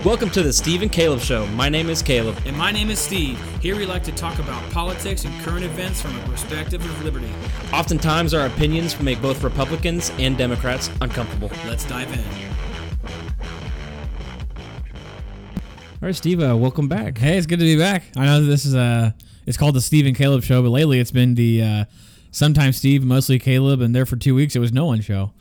Welcome to the Steve and Caleb Show. My name is Caleb. And my name is Steve. Here we like to talk about politics and current events from a perspective of liberty. Oftentimes, our opinions make both Republicans and Democrats uncomfortable. Let's dive in. All right, Steve, uh, welcome back. Hey, it's good to be back. I know this is a it's called the Steve and Caleb show, but lately it's been the uh, sometimes Steve, mostly Caleb, and there for two weeks it was no one show.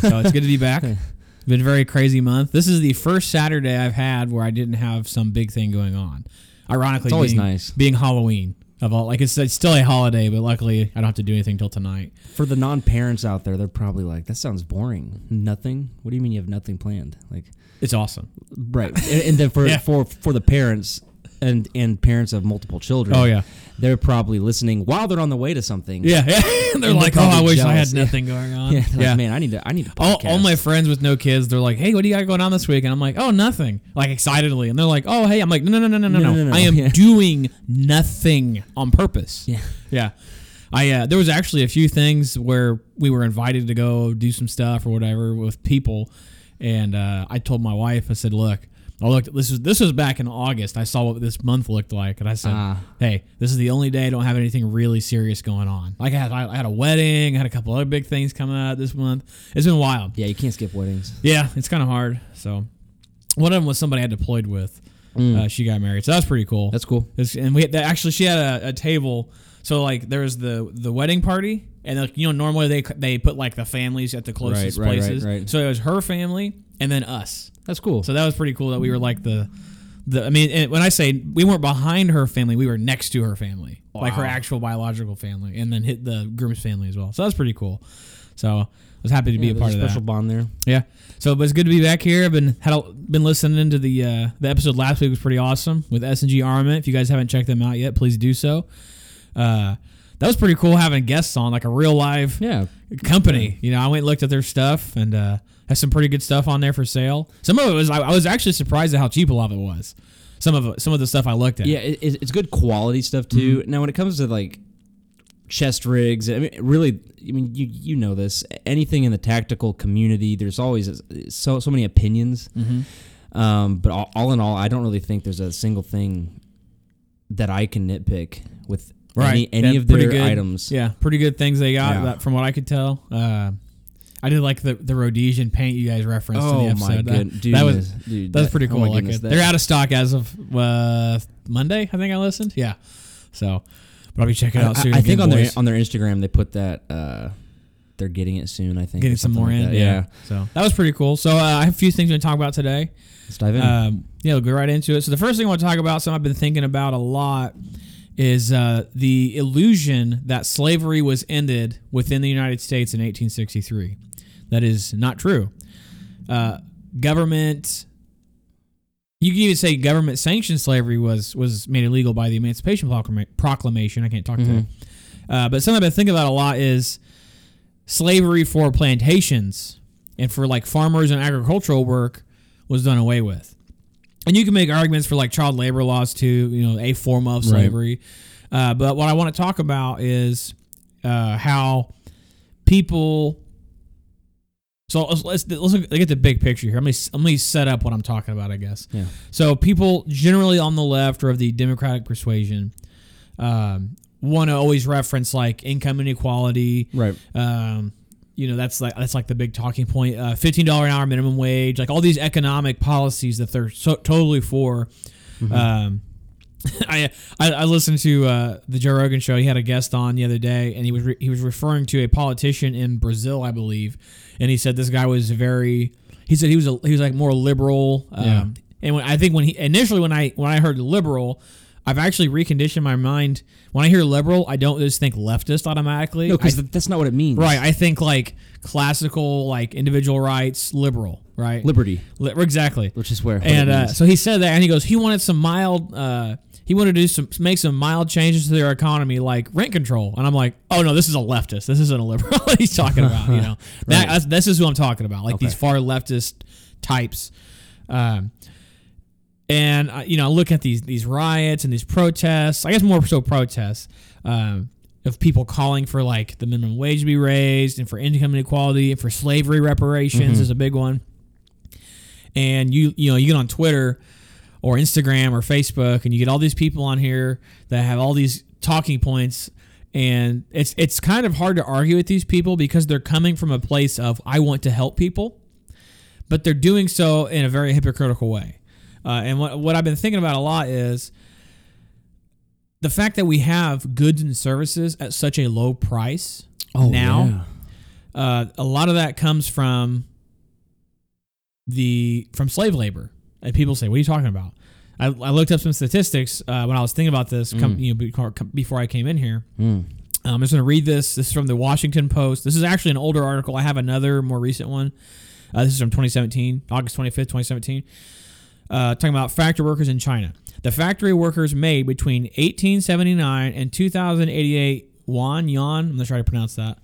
So it's good to be back. been a very crazy month. This is the first Saturday I've had where I didn't have some big thing going on. Ironically, It's always being, nice. being Halloween of all. Like it's, it's still a holiday, but luckily I don't have to do anything till tonight. For the non-parents out there, they're probably like, "That sounds boring. Nothing. What do you mean you have nothing planned?" Like, It's awesome. right? and, and then for Yeah. for for the parents and and parents of multiple children, Oh yeah, they're probably listening while they're on the way to something. yeah. yeah. They're like, they're oh, I wish I had jealous, yeah. nothing going on. yeah. like, man, I need to. I need to. all, all my friends with no kids, they're like, "Hey, what do you got going on this week?" And I'm like, "Oh, nothing." Like excitedly, and they're like, "Oh, hey." I'm like, "No, no, no, no, no, No, no. no, no, I am yeah. doing nothing on purpose." Yeah. yeah. I uh, there was actually a few things where we were invited to go do some stuff or whatever with people, and uh, I told my wife, I said, "Look." I looked. This was this was back in August. I saw what this month looked like, and I said, Ah. "Hey, this is the only day I don't have anything really serious going on. Like I had, I had a wedding, I had a couple other big things coming out this month. It's been wild. Yeah, you can't skip weddings. Yeah, it's kind of hard. So one of them was somebody I deployed with. Uh, she got married, so that was pretty cool. Mm. That's cool. And we had, actually she had a, a table. So like there was the the wedding party, and like you know normally they they put like the families at the closest right, right, places. right. So it was her family and then us. That's cool. So that was pretty cool that we were like the. The, I mean, and when I say we weren't behind her family, we were next to her family, like her actual biological family, and then hit the groom's family as well. So that was pretty cool. So I was happy to be a part a of special that. bond there. Yeah. So, but it's good to be back here. I've been had a, been listening to the uh, the episode last week was pretty awesome with S and G Armament. If you guys haven't checked them out yet, please do so. Uh, that was pretty cool having guests on, like a real live Yeah. company. You know, I went and looked at their stuff and uh, has some pretty good stuff on there for sale. Some of it was I, I was actually surprised at how cheap a lot of it was. Some of it, some of the stuff I looked at. Yeah, it, it's it's good quality stuff too. Mm-hmm. Now, when it comes to like chest rigs, I mean, really, I mean, you you know this. Anything in the tactical community, there's always so so many opinions. Mm-hmm. Um, but all, all in all, I don't really think there's a single thing that I can nitpick with any any Yeah, of their good. items. Yeah, pretty good things they got Yeah. from what I could tell. Uh, I did like the the Rhodesian paint you guys referenced in the Oh episode. my That- good, dude! that was dude, that was pretty oh cool. I like goodness, They're out of stock as of uh, Monday. I think I listened. Yeah, so but I'll be checking it out I, soon. I think again, on their on their Instagram they put that uh, they're getting it soon. I think getting some more like in. that. Yeah. so that was pretty cool. So uh, I have a few things to talk about today. Let's dive in. Um, yeah, we'll go right into it. So the first thing I want to talk about, something I've been thinking about a lot, is uh, the illusion that slavery was ended within the United States in 1863. That is not true. Uh, government, you can even say government sanctioned slavery was was made illegal by the Emancipation Proclamation. I can't talk today. Uh, but something I've been thinking about a lot is slavery for plantations and for like farmers and agricultural work was done away with. And you can make arguments for like child labor laws too, you know, a form of slavery. Uh, but what I want to talk about is uh, how people. So let's, let's let's look at the big picture here. Let me let me set up what I'm talking about. I guess. yeah. So people generally on the left or of the Democratic persuasion um, want to always reference like income inequality, Right. um, you know that's like that's like the big talking point. Uh, Fifteen dollar an hour minimum wage, like all these economic policies that they're so totally for. Um, I, I I listened to uh, the Joe Rogan show. He had a guest on the other day, and he was re- he was referring to a politician in Brazil, I believe, and he said this guy was very. He said he was a, he was like more liberal. Um, Yeah. And when I think when he initially when I when I heard liberal, I've actually reconditioned my mind. When I hear liberal, I don't just think leftist automatically. No, because that's not what it means. Right. I think like classical, like individual rights, liberal, right? Liberty, Li- exactly. which is where. And uh, so he said that, and he goes, he wanted some mild, uh, he wanted to do some, make some mild changes to their economy, like rent control. And I'm like, oh no, this is a leftist. This isn't a liberal. he's talking about, you know. That, this is who I'm talking about, like these far leftist types. Um, and uh, you know, look at these these riots and these protests. I guess more so protests um, of people calling for like the minimum wage to be raised and for income inequality and for slavery reparations is a big one. and you you know you get on Twitter or Instagram or Facebook, and you get all these people on here that have all these talking points, and it's it's kind of hard to argue with these people because they're coming from a place of I want to help people, but they're doing so in a very hypocritical way. Uh, and what what I've been thinking about a lot is the fact that we have goods and services at such a low price now. Uh, a lot of that comes from the from slave labor. And people say, "What are you talking about?" I, I looked up some statistics uh, when I was thinking about this. Come, you know, before, before I came in here. Mm. Um, I'm just going to read this. This is from the Washington Post. This is actually an older article. I have another more recent one. Uh, this is from 2017, August 25th, 2017. Uh, talking about factory workers in China. The factory workers made between 1879 and 2088 yuan, yuan, I'm not sure how to pronounce that,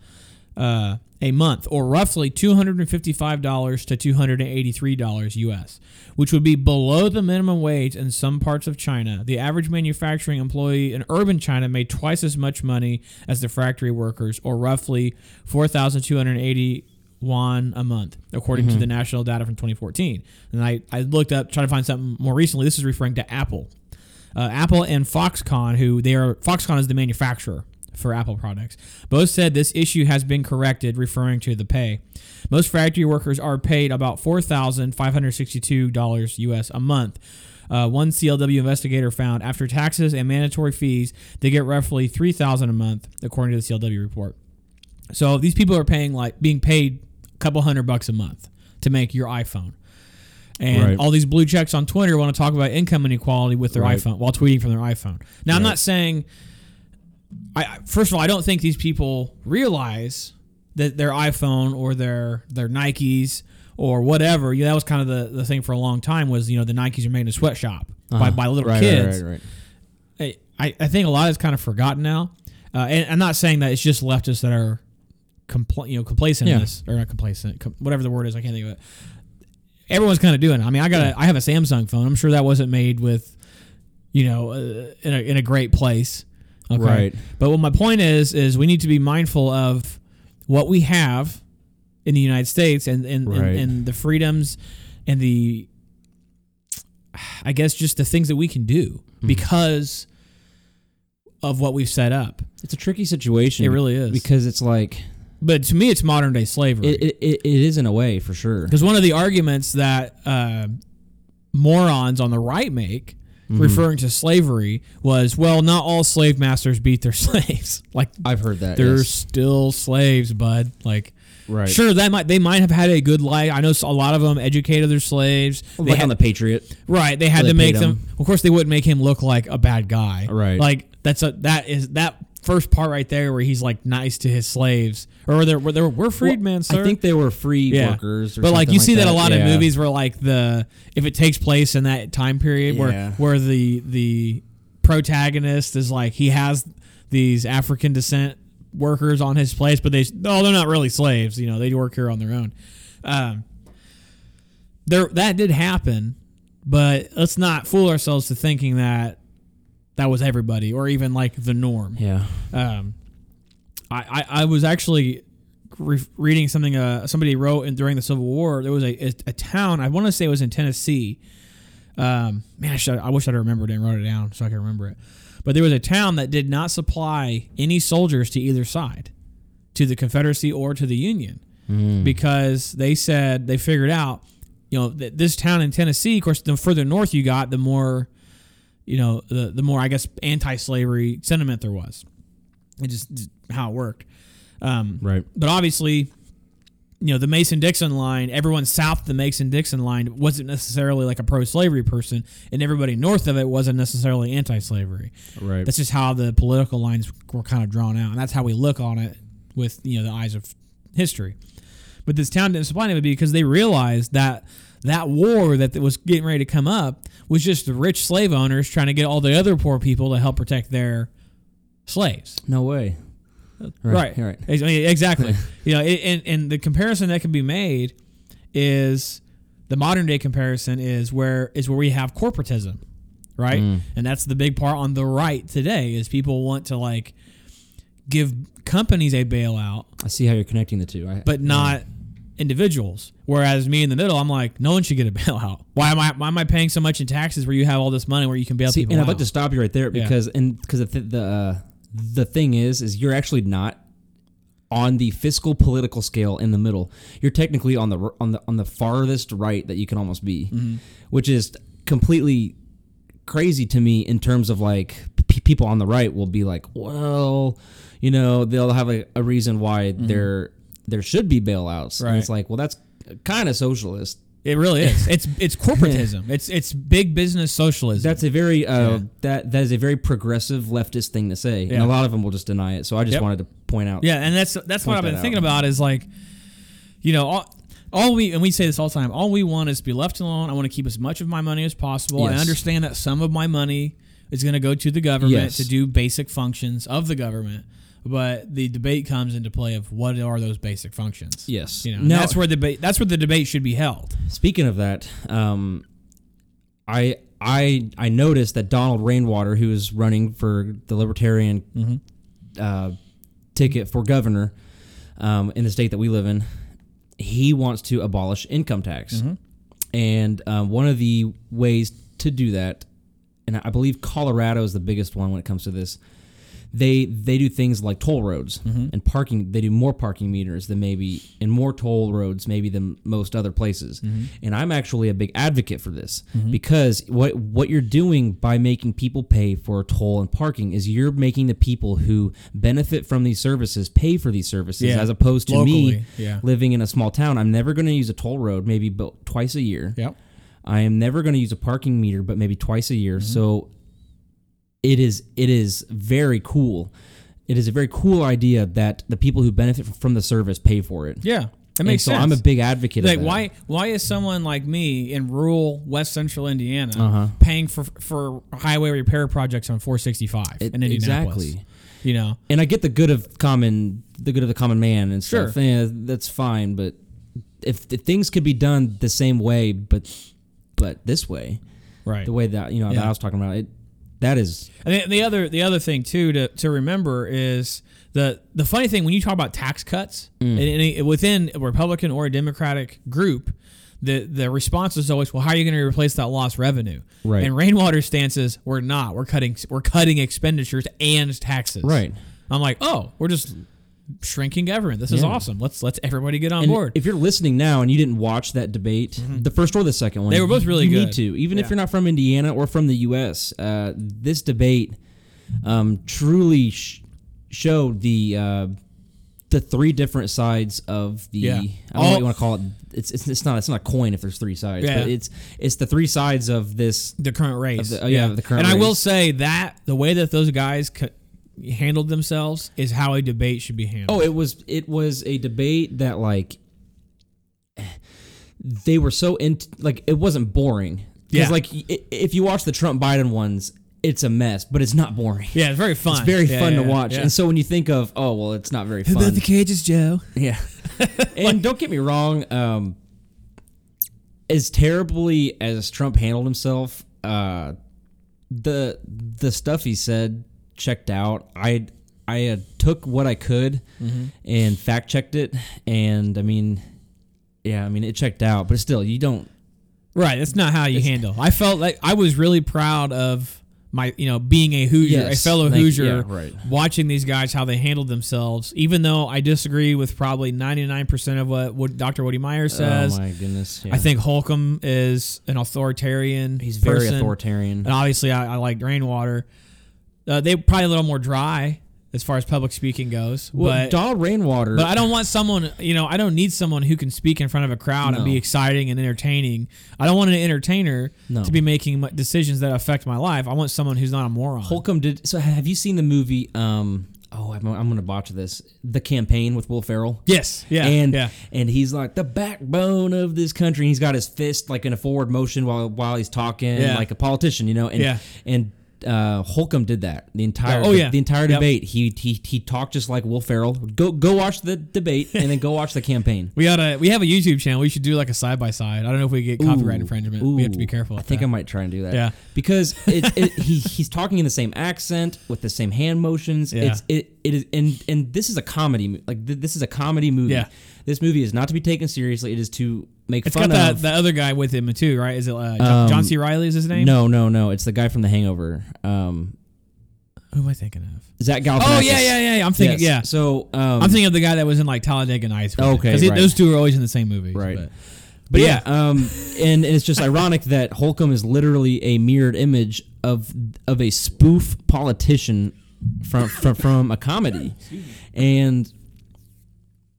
uh, a month, or roughly $255 to $283 US, which would be below the minimum wage in some parts of China. The average manufacturing employee in urban China made twice as much money as the factory workers, or roughly 4,280 yuan a month, according to the national data from 2014. And I, I looked up, trying to find something more recently. This is referring to Apple. Uh, Apple and Foxconn, who they are, Foxconn is the manufacturer for Apple products. Both said this issue has been corrected, referring to the pay. Most factory workers are paid about $4,562 US a month. Uh, one CLW investigator found after taxes and mandatory fees, they get roughly 3000 a month, according to the CLW report. So these people are paying like being paid couple hundred bucks a month to make your iPhone. And Right. all these blue checks on Twitter want to talk about income inequality with their Right. iPhone while tweeting from their iPhone. Now, I'm not saying I first of all, I don't think these people realize that their iPhone or their their Nikes or whatever. You know, that was kind of the, the thing for a long time was you know the Nikes are made in a sweatshop by, Uh-huh. by little Right, right, kids. right, right. I, I think a lot is kind of forgotten now. Uh, and I'm not saying that it's just leftists that are compl- you know complacent in Yeah. this or not complacent, com- whatever the word is. I can't think of it. Everyone's kind of doing. it. I mean, I got a, I have a Samsung phone. I'm sure that wasn't made with, you know, uh, in a in a great place. Okay. Right. But what my point is is we need to be mindful of what we have in the United States and and, Right. and, and the freedoms and the I guess just the things that we can do Hmm. because of what we've set up. It's a tricky situation. It really is. because it's like But to me, it's modern day slavery. it, it, it, is in a way for sure. Because one of the arguments that uh, morons on the right make, referring to slavery, was well, not all slave masters beat their slaves. like I've heard that. they're yes. still slaves, bud. Like. right. Sure, that might they might have had a good life. I know a lot of them educated their slaves. They Like had- on the Patriot. right, they had to make paid them. Of course, they wouldn't make him look like a bad guy. Right. Like that's a that is that first part right there where he's like nice to his slaves, or they're they're we're freedmen, sir. I think they were free Yeah. workers. Or but like you see that, that a lot Yeah. of movies where like the if it takes place in that time period where Yeah. where the the protagonist is like he has these African descent workers on his place, but they no they're not really slaves. You know they work here on their own. Um, there that did happen, but let's not fool ourselves to thinking that that was everybody or even like the norm. Yeah. Um, I, I, I was actually re- reading something uh, somebody wrote in, during the Civil War. There was a, a, a town, I want to say it was in Tennessee. Um, man, I, should, I wish I'd remembered it and wrote it down so I can remember it. But there was a town that did not supply any soldiers to either side, to the Confederacy or to the Union, because they said they figured out, you know, that this town in Tennessee, of course, the further north you got, the more, you know, the, the more, I guess, anti slavery sentiment there was. It just, just how it worked. Um, Right. but obviously, you know, the Mason Dixon line, everyone south of the Mason Dixon line wasn't necessarily like a pro slavery person, and everybody north of it wasn't necessarily anti slavery. Right. That's just how the political lines were kind of drawn out, and that's how we look on it with you know the eyes of history. But this town didn't supply it because they realized that that war that was getting ready to come up was just the rich slave owners trying to get all the other poor people to help protect their slaves. no way. Right. Right. I mean, Exactly. you know, it- and and the comparison that can be made is the modern day comparison is where is where we have corporatism, right? Mm. And that's the big part on the right today is people want to like give companies a bailout, I see how you're connecting the two. I, but not individuals. Whereas me in the middle, I'm like, no one should get a bailout. Why am I why am I paying so much in taxes where you have all this money where you can bail See, people and out? I'd like to stop you right there Yeah. because and because the the uh, the thing is is you're actually not on the fiscal political scale in the middle. You're technically on the on the on the farthest right that you can almost be, Mm-hmm. which is completely crazy to me in terms of like p- people on the right will be like, well, you know, they'll have a, a reason why there there should be bailouts. And. Right. it's like, well, that's kind of socialist. it really is. It's it's corporatism. it's it's big business socialism. That's a very uh, Yeah. that that is a very progressive leftist thing to say, and a lot of them will just deny it. So I just Yep. wanted to point out. Yeah, and that's that's what I've been thinking out. about is like, you know, all, all we and we say this all the time. All we want is to be left alone. I want to keep as much of my money as possible. I understand that some of my money is going to go to the government Yes. to do basic functions of the government, but the debate comes into play of what are those basic functions. Yes. You know, Now- that's where the debate. That's where the debate should be held. Speaking of that, um, I I I noticed that Donald Rainwater, who is running for the Libertarian Mm-hmm. uh, ticket for governor um, in the state that we live in, he wants to abolish income tax, Mm-hmm. and um, one of the ways to do that, and I believe Colorado is the biggest one when it comes to this. They they do things like toll roads Mm-hmm. and parking. They do more parking meters than maybe and more toll roads maybe than most other places. Mm-hmm. And I'm actually a big advocate for this because what what you're doing by making people pay for a toll and parking is you're making the people who benefit from these services pay for these services Yeah. as opposed to me yeah. living in a small town. I'm never going to use a toll road maybe but twice a year. Yep. I am never going to use a parking meter, but maybe twice a year. Mm-hmm. So it is it is very cool. It is a very cool idea that the people who benefit from the service pay for it. Yeah, that And makes so sense. I'm a big advocate like of that. why why is someone like me in rural West Central Indiana Uh-huh. paying for for highway repair projects on 465 It- in Indianapolis? exactly. You know, And I get the good of common the good of the common man and stuff. Sure. Yeah, that's fine, but if, if things could be done the same way but but this way, right? the way that you know that I was talking about it that is And the, the other the other thing too to, to remember is the the funny thing when you talk about tax cuts Mm. and, and within a Republican or a Democratic group, the the response is always, well, how are you going to replace that lost revenue? Right. And Rainwater stance is, we're not. We're cutting we're cutting expenditures and taxes. Right. I'm like, oh, we're just shrinking government. This is Yeah. awesome. Let's let's everybody get on And board. if you're listening now and you didn't watch that debate, the first or the second one, They were both really you good. need to, even if Yeah. you're not from Indiana or from the U.S. Uh, this debate um, truly sh- showed the uh, the three different sides of the. Yeah. I don't know All- what you want to call it. It's, it's it's not it's not a coin if there's three sides, Yeah. but it's it's the three sides of this. the current race. the- oh, yeah, the current And I will race. say that the way that those guys co- handled themselves is how a debate should be handled. Oh, it was it was a debate that like they were so in like it wasn't boring because Yeah. like if you watch the Trump Biden ones, it's a mess, but it's not boring. yeah, it's very fun. It's very Yeah, fun yeah, to watch, and so when you think of, oh well, it's not very fun. About the cages, Joe? yeah, and don't get me wrong, um, as terribly as Trump handled himself, uh, the the stuff he said checked out. I I uh, took what I could Mm-hmm. and fact checked it, and I mean, yeah, I mean it checked out, but still, you don't. Right, that's not how you handle. I felt like I was really proud of my, you know, being a Hoosier, Yes, a fellow you. Hoosier, Yeah, right. watching these guys how they handled themselves. Even though I disagree with probably ninety nine percent of what, what Dr. Woody Meyer says. oh my goodness! Yeah. I think Holcomb is an authoritarian. he's very person. authoritarian. And obviously, I, I like Rainwater. Uh, they probably a little more dry as far as public speaking goes. Well, but Rainwater. but I don't want someone, you know, I don't need someone who can speak in front of a crowd and be exciting and entertaining. I don't want an entertainer No. to be making decisions that affect my life. I want someone who's not a moron. Holcomb did. So have you seen the movie? Um. Oh, I'm, I'm gonna botch this. The campaign with Will Ferrell. yes. Yeah. and yeah. and he's like the backbone of this country. He's got his fist like in a forward motion while while he's talking, Yeah. like a politician, you know. And Yeah. and uh, Holcomb did that the entire Oh, yeah. the, entire Yep. debate. He, he he talked just like Will Ferrell. Go go watch the debate and then go watch the campaign. We oughta we have a YouTube channel. We should do like a side by side. I don't know if we get copyright Ooh, infringement. we have to be careful. I think that. I might try and do that. Yeah. because it, it, he he's talking in the same accent with the same hand motions. Yeah. It's it it is and and this is a comedy like th- this is a comedy movie. Yeah. This movie is not to be taken seriously. It is to make It's fun got that of. that other guy with him too, right? Is it uh, John, John C. Reilly? Is his name? no, no, no. It's the guy from The Hangover. Um, Who am I thinking of? Zach Galifianakis. Oh yeah, yeah, yeah. yeah. I'm thinking. Yes. Yeah. So um, I'm thinking of the guy that was in like Talladega Nights. with him. Okay, 'Cause he- right. those two are always in the same movie. Right. But, But yeah, um, and, and it's just ironic that Holcomb is literally a mirrored image of of a spoof politician from from, from a comedy, and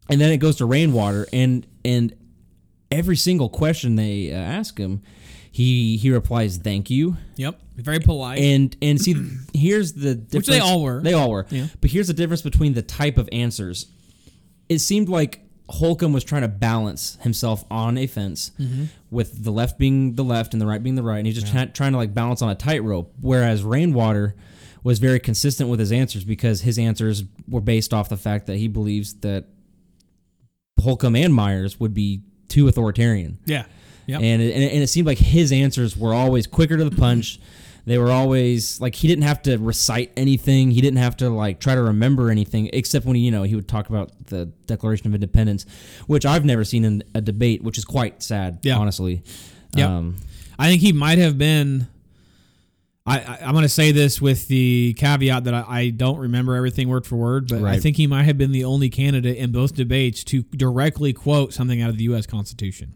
and then it goes to Rainwater, and and every single question they uh, ask him, he he replies thank you, yep. Very polite. and and see here's the difference. they all were. They all were. Yeah. But here's the difference between the type of answers. It seemed like Holcomb was trying to balance himself on a fence, Mm-hmm. with the left being the left and the right being the right, and he's just try- trying to like balance on a tightrope. Whereas Rainwater was very consistent with his answers because his answers were based off the fact that he believes that Holcomb and Myers would be too authoritarian. yeah. Yep. And it, and it- and it seemed like his answers were always quicker to the punch. They were always like he didn't have to recite anything. He didn't have to like try to remember anything except when he, you know, he would talk about the Declaration of Independence, which I've never seen in a debate, which is quite sad, Yeah. honestly. Yep. Um, I think he might have been. I, I I'm going to say this with the caveat that I, I don't remember everything word for word, but I think he might have been the only candidate in both debates to directly quote something out of the U.S. Constitution.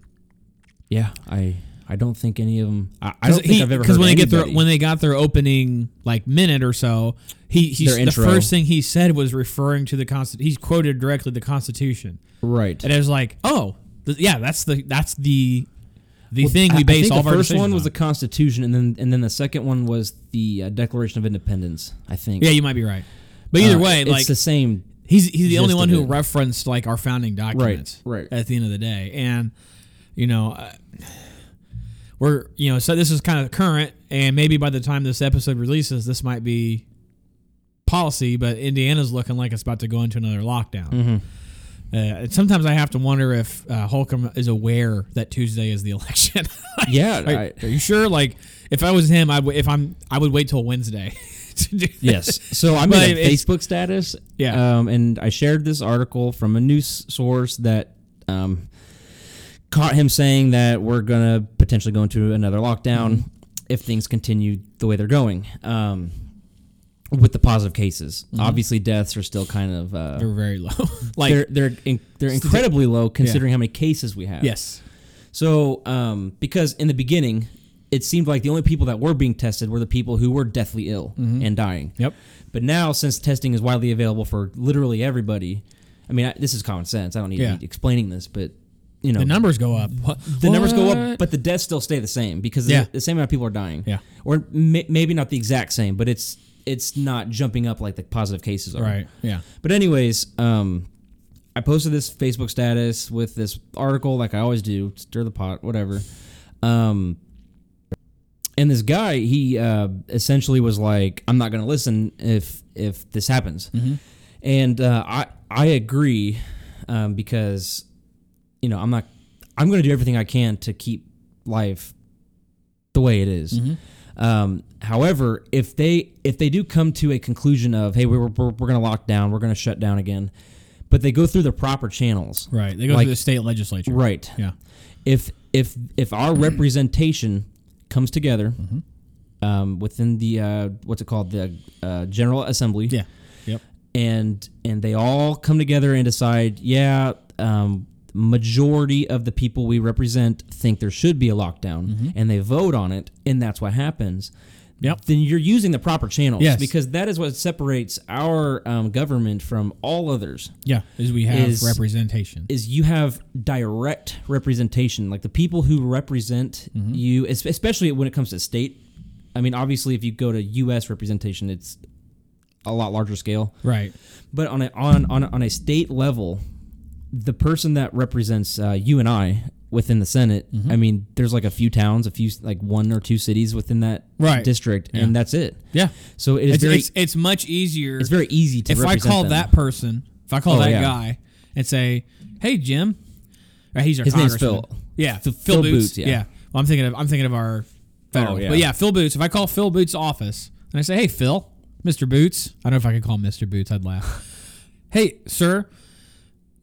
yeah, I I don't think any of them. I, I don't think he- I've ever because when they get their when they got their opening like minute or so, he he's the first thing he said was referring to the constitution. He's quoted directly the Constitution, right. and it was like, oh, th- yeah, that's the that's the the thing I- we I base think all of the our first one was on. the Constitution, and then and then the second one was the uh, Declaration of Independence. I think. yeah, you might be right, but either Uh, way, it's like the same. He's he's the only one who referenced like our founding documents, right. At the end of the day, and you know, uh, we're you know, so this is kind of current, and maybe by the time this episode releases, this might be policy. But Indiana's looking like it's about to go into another lockdown. Mm-hmm. Uh, sometimes I have to wonder if uh, Holcomb is aware that Tuesday is the election. Yeah, are, I- are you sure? Like, if I was him, I would if I'm I would wait till Wednesday. to do Yes. So I made a Facebook status. Yeah. Um, and I shared this article from a news source that um, caught him saying that we're gonna potentially go into another lockdown Mm-hmm. if things continue the way they're going. Um, with the positive cases, obviously deaths are still kind of uh, They're very low. like, they're they're in, they're incredibly low considering how many cases we have. yes. So, um, because in the beginning, it seemed like the only people that were being tested were the people who were deathly ill and dying. Yep. But now, since testing is widely available for literally everybody, I mean, I, this is common sense. I don't need Yeah. to be explaining this, but you know, The numbers go up. the numbers go up, but the deaths still stay the same because Yeah. the, the same amount of people are dying. Yeah. or may, maybe not the exact same, but it's it's not jumping up like the positive cases are. Right. Yeah. But anyways, um, I posted this Facebook status with this article, like I always do, stir the pot, whatever. Um, and this guy, he uh, essentially was like, "I'm not going to listen if if this happens," and uh, I I agree um, because you know I'm not I'm going to do everything I can to keep life the way it is. Um, however, if they if they do come to a conclusion of hey we're we're, we're going to lock down, we're going to shut down again, but they go through the proper channels, Right. They go Like- through the state legislature. right? Yeah. If if if our representation comes together Mm-hmm. um, within the uh, what's it called the uh, General Assembly, Yeah. Yep. and and they all come together and decide, yeah, um, majority of the people we represent think there should be a lockdown, Mm-hmm. and they vote on it, and that's what happens. Yep. Then you're using the proper channels, Yes. because that is what separates our um, government from all others. Yeah. Is we have Is- representation. Is you have direct representation, like the people who represent Mm-hmm. you, especially when it comes to state. I mean, obviously, if you go to U.S. representation, it's a lot larger scale. right. But on a on on a, on a state level, the person that represents uh, you and I, within the Senate. Mm-hmm. I mean, there's like a few towns, a few like one or two cities within that Right. district, Yeah. and that's it. Yeah. So it is It's, very it's, it's much easier. it's very easy to if I call them. that person, if I call Oh, that yeah. guy and say, "Hey, Jim," or he's our His name's. Phil. Yeah, Phil, Phil Boots. Boots, yeah. Well, I'm thinking of I'm thinking of our federal. Oh, yeah. But yeah, Phil Boots. If I call Phil Boots' office and I say, "Hey, Phil, Mr. Boots," I don't know if I could call him Mr. Boots. I'd laugh. hey, sir.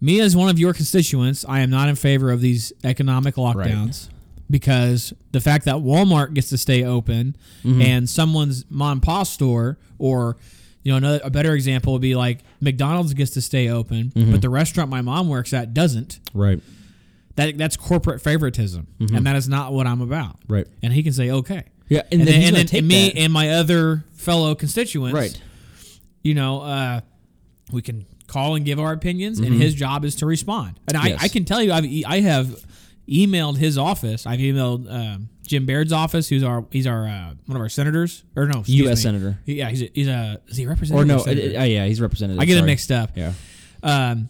Me as one of your constituents, I am not in favor of these economic lockdowns because the fact that Walmart gets to stay open mm-hmm. and someone's mom and pop store or you know another a better example would be like McDonald's gets to stay open but mm-hmm. the restaurant my mom works at doesn't. Right, that that's corporate favoritism mm-hmm. and that is not what I'm about. Right, and he can say okay. Yeah, and, and, then, and then and me and my other fellow constituents right, you know, uh, we can call and give our opinions, and his job is to respond. And I, Mm-hmm. Yes. I can tell you, I've e- I have emailed his office. I've emailed um, Jim Baird's office, who's our he's our uh, one of our senators, or no, U.S. me. senator. Yeah, he's a, he's a is he or representative? no, or it- it- uh, yeah, he's representative. I get him sorry. mixed up. Yeah, Um,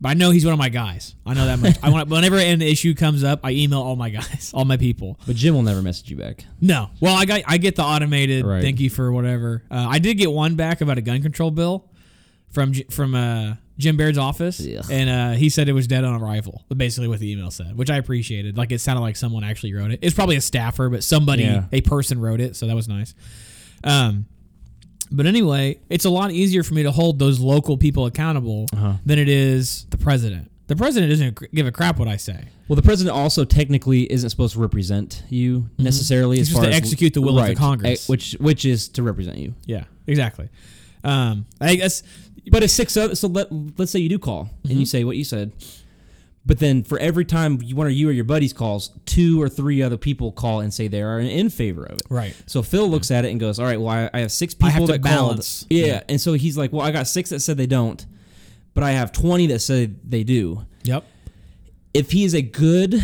but I know he's one of my guys. I know that much. I want whenever an issue comes up, I email all my guys, all my people. but Jim will never message you back. No, well, I got I get the automated Right. thank you for whatever. Uh, I did get one back about a gun control bill from from uh, Jim Baird's office, Ugh. and uh, he said it was dead on arrival. Basically, what the email said, which I appreciated. Like it sounded like someone actually wrote it. It's probably a staffer, but somebody, Yeah. a person wrote it, so that was nice. Um, but anyway, it's a lot easier for me to hold those local people accountable Uh-huh. than it is the president. The president doesn't give a crap what I say. Well, the president also technically isn't supposed to represent you necessarily, Mm-hmm. He's as supposed far to as execute the will of the Congress. which which is to represent you. Yeah, exactly. Um, I guess But it's six other. So let let's say you do call and Mm-hmm. you say what you said, but then for every time you, one of you or your buddies calls, two or three other people call and say they are in favor of it. Right. So Phil looks at it and goes, "All right, well, I, I have six I people have to that balance. called." Yeah. Yeah. and so he's like, "Well, I got six that said they don't, but I have twenty that say they do." Yep. If he is a good,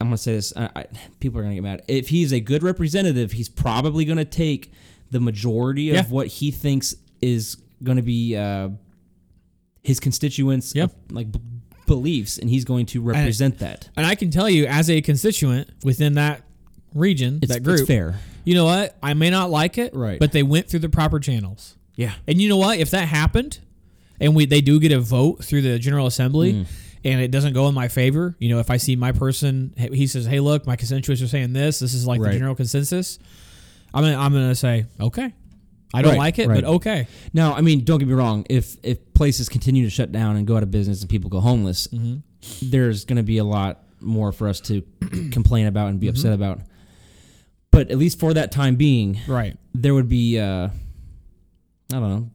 I'm gonna say this. I, I, people are gonna get mad. If he's a good representative, he's probably gonna take the majority of Yeah. what he thinks is gonna be uh, his constituents' uh, like b- beliefs, and he's going to represent that. And I can tell you, as a constituent within that region, It's, that group, it's fair. you know what? I may not like it, Right. But they went through the proper channels. Yeah. And you know what? If that happened, and we they do get a vote through the General Assembly, Mm. and it doesn't go in my favor, you know, if I see my person, he says, "Hey, look, my constituents are saying this. This is like Right. the general consensus." I'm gonna, I'm gonna say, okay. I don't Right, like it, right. but okay. Now, I mean, don't get me wrong. If if places continue to shut down and go out of business and people go homeless, Mm-hmm. there's going to be a lot more for us to complain about and be Mm-hmm. upset about. But at least for that time being, Right. there would be uh, I don't know.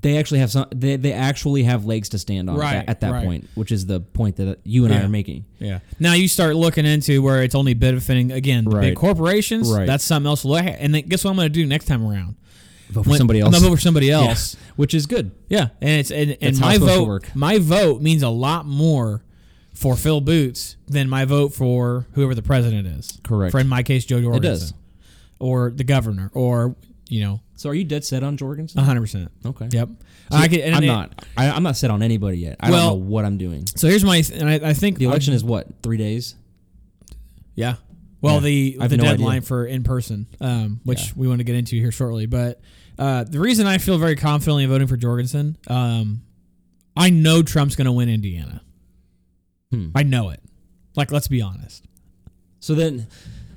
They actually have some. They, they actually have legs to stand on at Right, that- at that right. point, which is the point that you and I are making. Yeah. Now you start looking into where it's only benefiting again the big corporations. Right. That's something else to look at. And then guess what I'm going to do next time around? Vote for When- somebody I'm else, gonna vote for somebody else. which is good. Yeah, and it's and, and my it's supposed to vote. work. My vote means a lot more for Phil Boots than my vote for whoever the president is. Correct. For in my case, Jo Jorgensen. does. Or the governor, or you know, So, are you dead set on Jorgensen? hundred percent. Okay. Yep. So I can, and I'm it- not. I, I'm not set on anybody yet. I Well- don't know what I'm doing. So here's my, th- and I, I think The election is what? Three days. Yeah. Well, Yeah. the the no deadline idea. for in person, um, which Yeah. we want to get into here shortly, but uh, the reason I feel very confidently in voting for Jorgensen, um, I know Trump's going to win Indiana. Hmm. I know it. Like, let's be honest. So then,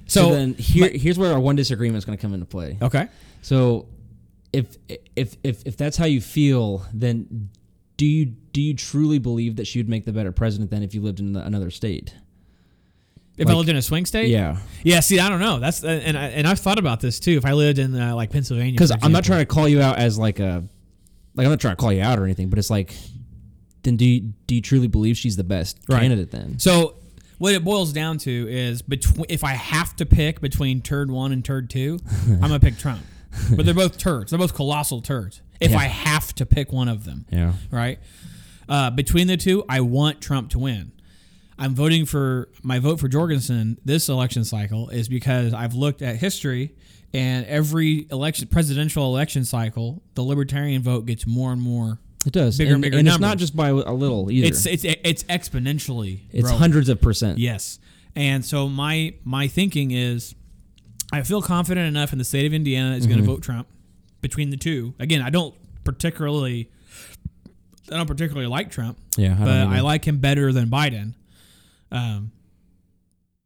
so, So, then here, here's where our one disagreement is going to come into play. Okay. So, if if if if that's how you feel, then do you do you truly believe that she would make the better president than if you lived in another state? If I lived in a swing state, Yeah, yeah. See, I don't know. That's uh, and I, and I've thought about this too. If I lived in uh, like Pennsylvania, because I'm not trying to call you out as like a like I'm not trying to call you out or anything, but it's like, then do you, do you truly believe she's the best Right. candidate? Then So what it boils down to is between if I have to pick between turd one and turd two, I'm gonna pick Trump. But they're both turds. They're both colossal turds. If Yeah. I have to pick one of them, yeah, right? Uh, between the two, I want Trump to win. I'm voting for my vote for Jorgensen this election cycle is because I've looked at history and every election presidential election cycle, the libertarian vote gets more and more. it does. Bigger and bigger and it's not just by a little either. It's it's it's exponentially. it's growing. hundreds of percent. Yes. And so my my thinking is, I feel confident enough in the state of Indiana is going Mm-hmm. to vote Trump. Between the two, again, I don't particularly, I don't particularly like Trump, Yeah, I but I like him better than Biden. Um,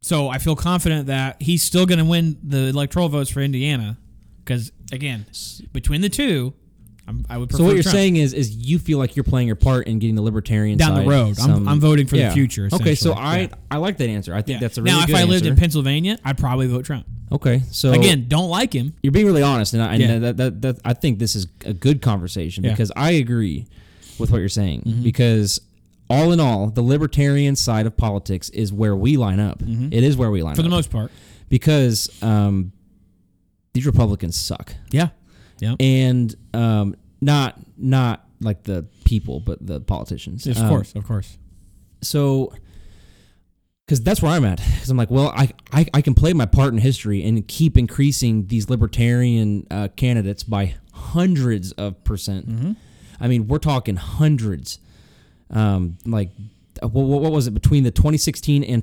so I feel confident that he's still going to win the electoral votes for Indiana, because again, between the two, I'm, I would. Prefer So what you're Trump. saying is, is you feel like you're playing your part in getting the libertarian Down the road. I'm- I'm voting for the future, Okay, so. I Yeah. I like that answer. I think Yeah. that's a really now, if I lived in. Pennsylvania, I'd probably vote Trump. okay, so Again, don't like him. you're being really honest, and, I, and that, that, that I think this is a good conversation Yeah. Mm-hmm. because I agree with what you're saying. Because all in all, the libertarian side of politics is where we line up. It is where we line Mm-hmm. for the most part. because um, these Republicans suck, Yeah. Yeah. and um, not not like the people, but the politicians. of Um, course. Of course. so because that's where I'm at. Because I'm like, well, I, I I can play my part in history and keep increasing these libertarian uh, candidates by hundreds of percent. Mm-hmm. I mean, we're talking hundreds. Um, like, uh, what, what was it between the 2016 and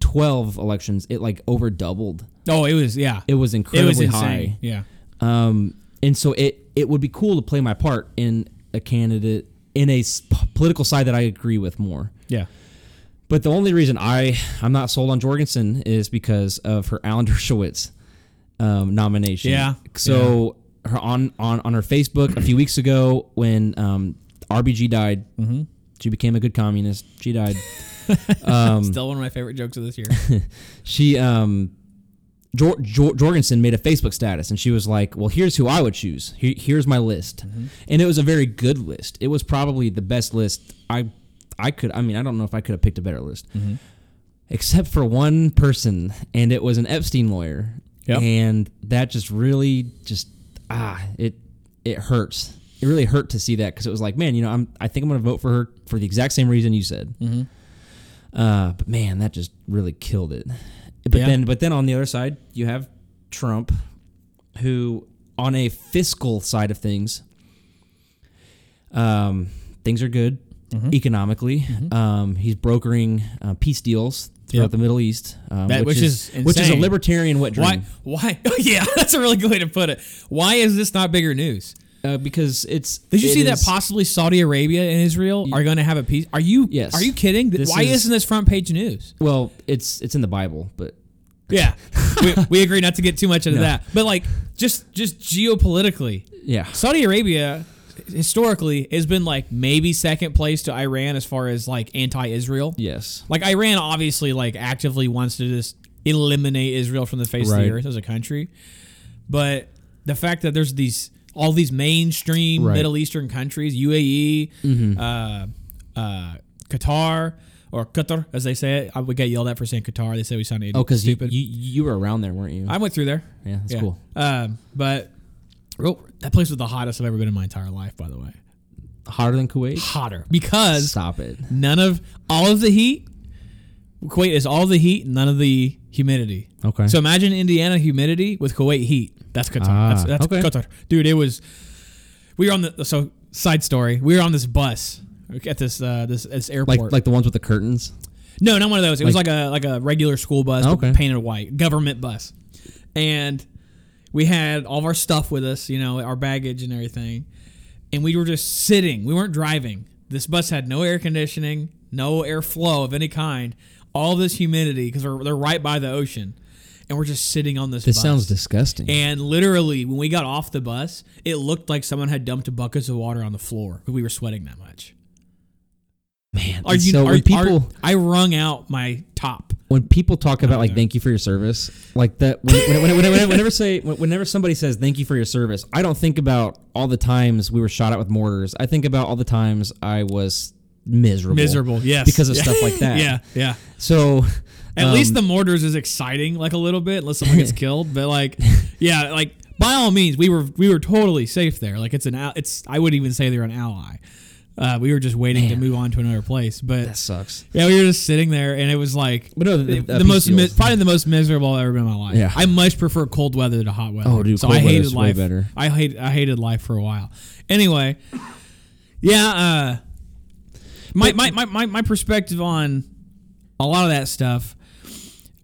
2012 elections? It like over doubled. Oh, it was. Yeah. It was It incredibly was insane. high. Yeah. Um, and so it it would be cool to play my part in a candidate in a political side that I agree with more. Yeah. But the only reason I I'm not sold on Jorgensen is because of her Alan Dershowitz um, nomination. Yeah. So her on on on her Facebook a few weeks ago when um, RBG died, Mm-hmm. she became a good communist. She died. um, Still one of my favorite jokes of this year. she um Jor- Jor- Jorgensen made a Facebook status and she was like, "Well, here's who I would choose. Here, here's my list." And it was a very good list. It was probably the best list I I could I mean, I don't know if I could have picked a better list. Except for one person and it was an Epstein lawyer. Yep. And that just really just ah, it it hurts. It really hurt to see that cuz it was like, man, you know, I'm I think I'm going to vote for her for the exact same reason you said. Uh, but man, that just really killed it. But Yeah. then, but then on the other side, you have Trump, who on a fiscal side of things, um, things are good Mm-hmm. economically. Um, he's brokering uh, peace deals throughout Yep. the Middle East, um, That- which, which is, is which is a libertarian wet dream. Why? Why? yeah, that's a really good way to put it. Why is this not bigger news? Uh, because it's. Did you it see that is- possibly Saudi Arabia and Israel are going to have a peace? Are you? Yes. Are you kidding? This Why is- is, not this front page news? Well, it's it's in the Bible, but Yeah, we, we agree not to get too much into No. that. But like, just just geopolitically, yeah, Saudi Arabia historically has been like maybe second place to Iran as far as like anti-Israel. yes, Like Iran obviously like actively wants to just eliminate Israel from the face of Right. the earth as a country. But the fact that there's these all these mainstream Right. Mm-hmm. Middle Eastern countries, UAE, uh, uh, Qatar, or Qatar as they say it, I would get yelled at for saying Qatar. They say we sound oh, because you, stupid. you you were around there, weren't you? I went through there. yeah, that's Yeah. cool. Um, but oh, that place was the hottest I've ever been in my entire life. By the way, Hotter than Kuwait? hotter because Stop it. none of all of the heat. Kuwait is all the heat, none of the humidity. Okay. So imagine Indiana humidity with Kuwait heat. That's Qatar. Ah, that's that's okay. Qatar, dude. It was. We were on the so side story. We were on this bus at this uh, this this airport. like like the ones with the curtains. No, not one of those. It was Like- like a like a regular school bus, Okay. painted white, government bus, and we had all of our stuff with us, you know, our baggage and everything, and we were just sitting. We weren't driving. This bus had no air conditioning, no airflow of any kind. All this humidity because they're they're right by the ocean, and we're just sitting on this. This bus. sounds disgusting. And literally, when we got off the bus, it looked like someone had dumped buckets of water on the floor because we were sweating that much. Man, Are you? so are, people are- I wrung out my top. when people talk about like yeah. thank you for your service, like that when, when, when, when, whenever say whenever somebody says thank you for your service, I don't think about all the times we were shot at with mortars. I think about all the times I was miserable, Miserable, yes. because of stuff like that. Yeah, yeah. So At um, least the mortars is exciting, like a little bit, unless someone gets killed. But like, yeah, like by all means, we were we were totally safe there. Like it's an it's I wouldn't even say they're an ally. Uh, we were just waiting to move on to another place. But that sucks. yeah, we were just sitting there, and it was like But no, the, the- uh, the most mi- probably the most miserable I've ever been in my life. Yeah. I much prefer cold weather to hot weather. Oh, dude, so I hated life. better. I hate I hated life for a while. Anyway, yeah. Uh, my, my, my, my, my perspective on a lot of that stuff.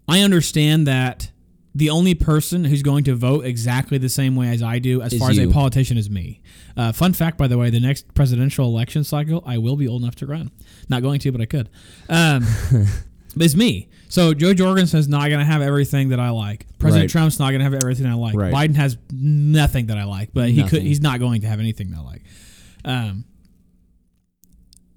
I understand that the only person who's going to vote exactly the same way as I do, as Is far as a politician, is me. Uh, fun fact, by the way, the next presidential election cycle, I will be old enough to run. Not going to, but I could. Um, it's me. So Jo Jorgensen's not going to have everything that I like. President Right. Trump's not going to have everything I like. Right. Biden has nothing that I like, but he could. He's not going to have anything that I like. Um,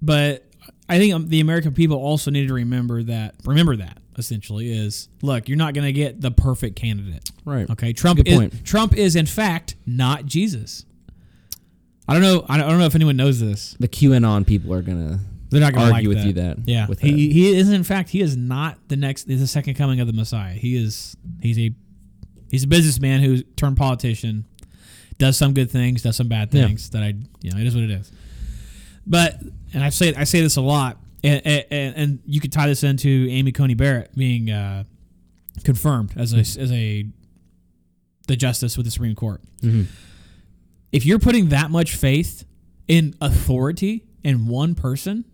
but I think um, the American people also need to remember that. Remember that essentially is look, you're not going to get the perfect candidate. Right. Okay. Trump is point. Trump is in fact not Jesus. I don't know. I don't know if anyone knows this. The QAnon people are gonna They're not going to argue like with you that. Yeah, With he, that. he is in fact he is not the next is the second coming of the Messiah. He is he's a he's a businessman who turned politician, does some good things, does some bad Yeah. things. That I you know it is what it is. But and I say I say this a lot, and, and, and you could tie this into Amy Coney Barrett being uh, confirmed as a as a the justice with the Supreme Court. Mhm. If you're putting that much faith in authority in one person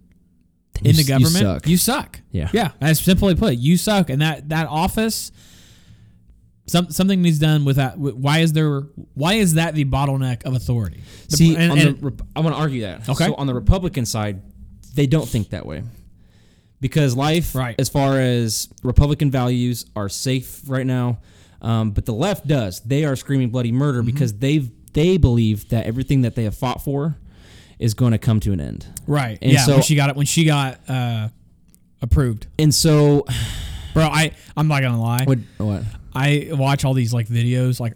in You the s- you government, suck. you suck. Yeah. yeah. As simply put, you suck, and that that office. Some, something needs done with that. Why is there? Why is that the bottleneck of authority? The- See, and- and- the, I want to argue that. Okay. So on the Republican side, they don't think that way. Because life, Right. as far as Republican values, are safe right now. Um, but the left does. They are screaming bloody murder Mm-hmm. because they've they believe that everything that they have fought for is going to come to an end. right, and yeah. so- when she got it, when she got uh, approved, And so, bro, I I'm not gonna lie. what? What? I watch all these like videos, like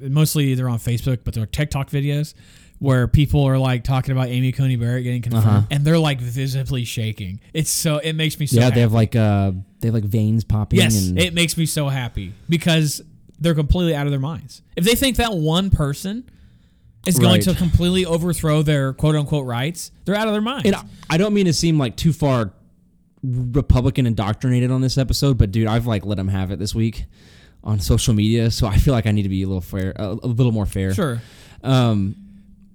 mostly they're on Facebook, but they're TikTok videos where people are like talking about Amy Coney Barrett getting confirmed, Uh-huh. and they're like visibly shaking. It's so it makes me so yeah, happy. they have like uh, they have like veins popping. yes, and it makes me so happy because they're completely out of their minds. If they think that one person is going Right. to completely overthrow their quote unquote rights, they're out of their minds. And I- I don't mean to seem like too far Republican indoctrinated on this episode, but dude, I've like let them have it this week on social media, so I feel like I need to be a little fair, a, a little more fair. sure. Um,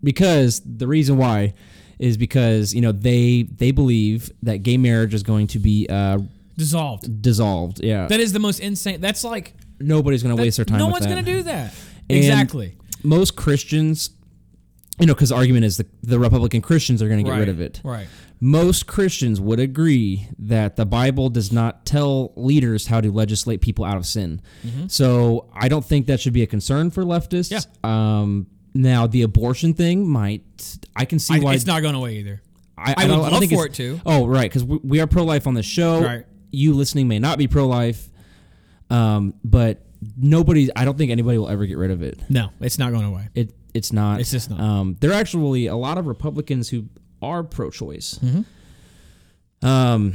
because the reason why is because you know they they believe that gay marriage is going to be uh, Dissolved. dissolved. Yeah, That is the most insane. That's like nobody's going to waste their time. no one's going to do that. And exactly. Most Christians, you know, because the argument is the the Republican Christians are going to get rid of it. Right. Most Christians would agree that the Bible does not tell leaders how to legislate people out of sin. So I don't think that should be a concern for leftists. Yeah. Um, now the abortion thing might. I can see I, why it's not going away either. I, I would love for it to. Oh, right, because we, we are pro life on the show. Right. You listening may not be pro life, um, but nobody. I don't think anybody will ever get rid of it. No, it's not going away. It it's not. It's just not. Um, there are actually a lot of Republicans who are pro-choice. Mm-hmm. Um,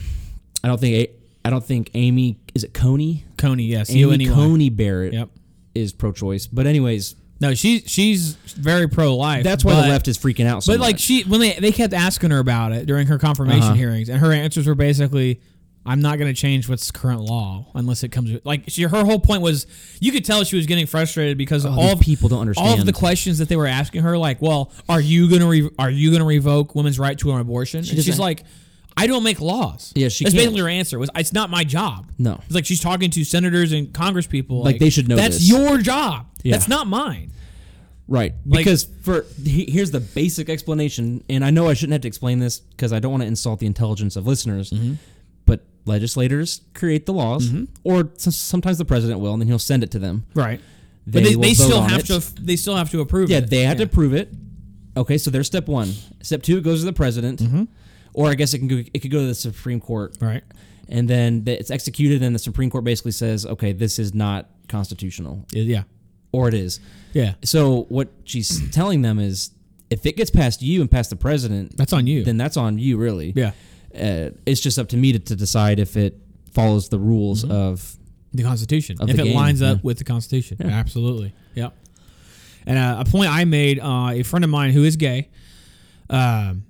I don't think I don't think Amy is it Coney. Coney, yes, Amy C-O-N-E-Y. Coney Barrett Yep. is pro-choice. But anyways, No, she she's very pro life. that's why but, the left is freaking out so But like she when they they kept asking her about it during her confirmation Uh-huh. hearings, and her answers were basically. I'm not going to change what's current law unless it comes like she. Her whole point was, you could tell she was getting frustrated because Oh, all of people don't understand. all of the questions that they were asking her, like, well, are you gonna re- are you gonna revoke women's right to an abortion? and she's like, I don't make laws. Yeah, she That's can't. basically her answer. Was it's not my job. No. it's like she's talking to senators and Congress people. Like, they should know That's this. your job. Yeah. That's not mine. Right. Like- Because for he- here's the basic explanation, and I know I shouldn't have to explain this because I don't want to insult the intelligence of listeners. Mm-hmm. But legislators create the laws, or sometimes the president will, and then he'll send it to them. Right. They but they, they still have it. to. They still have to approve. Yeah, it. they have to prove it. Okay, so there's step one. Step two, it goes to the president, Mm-hmm. or I guess it can go, it could go to the Supreme Court, Right. and then it's executed, and the Supreme Court basically says, okay, this is not constitutional, Yeah. or it is. Yeah. So what she's telling them is, if it gets past you and past the president, That's on you. then that's on you, really. yeah. Uh, it's just up to me to, to decide if it follows the rules Mm-hmm. of. The Constitution. Of if the it game, lines up yeah. with the Constitution. Yeah. Absolutely. Yep. And uh, a point I made, uh, a friend of mine who is gay, um,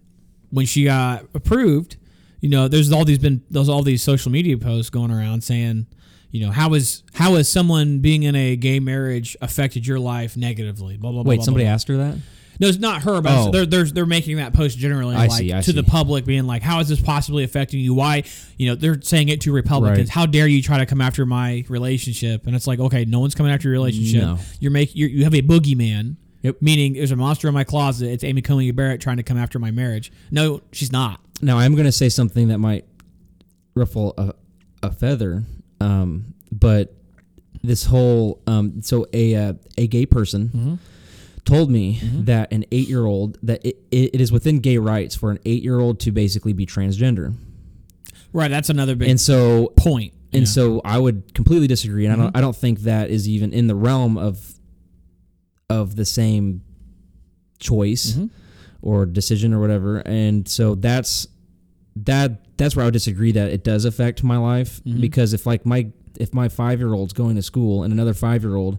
when she got approved, you know, there's all these been there's all these social media posts going around saying, you know, how is how has someone being in a gay marriage affected your life negatively? Blah blah blah. Wait, blah, somebody blah, asked her that? No, it's not her, but Oh. they're, they're they're making that post generally, I like see, to the public, being like, "How is this possibly affecting you? Why?" You know, they're saying it to Republicans. Right. How dare you try to come after my relationship? And it's like, okay, no one's coming after your relationship. No. You're making you're, you have a boogeyman. Yep. Meaning, there's a monster in my closet. It's Amy Coney Barrett trying to come after my marriage. No, she's not. Now I'm going to say something that might ruffle a, a feather, um, but this whole um, so a uh, a gay person Mm-hmm. Told me that an eight year old that it, it, is within gay rights for an eight year old to basically be transgender, Right. That's another big and so point. and Yeah. so I would completely disagree, and I Mm-hmm. don't I don't think that is even in the realm of of the same choice Mm-hmm. or decision or whatever, and so that's that that's where I would disagree that it does affect my life Mm-hmm. because if like my if my five year old's going to school and another five year old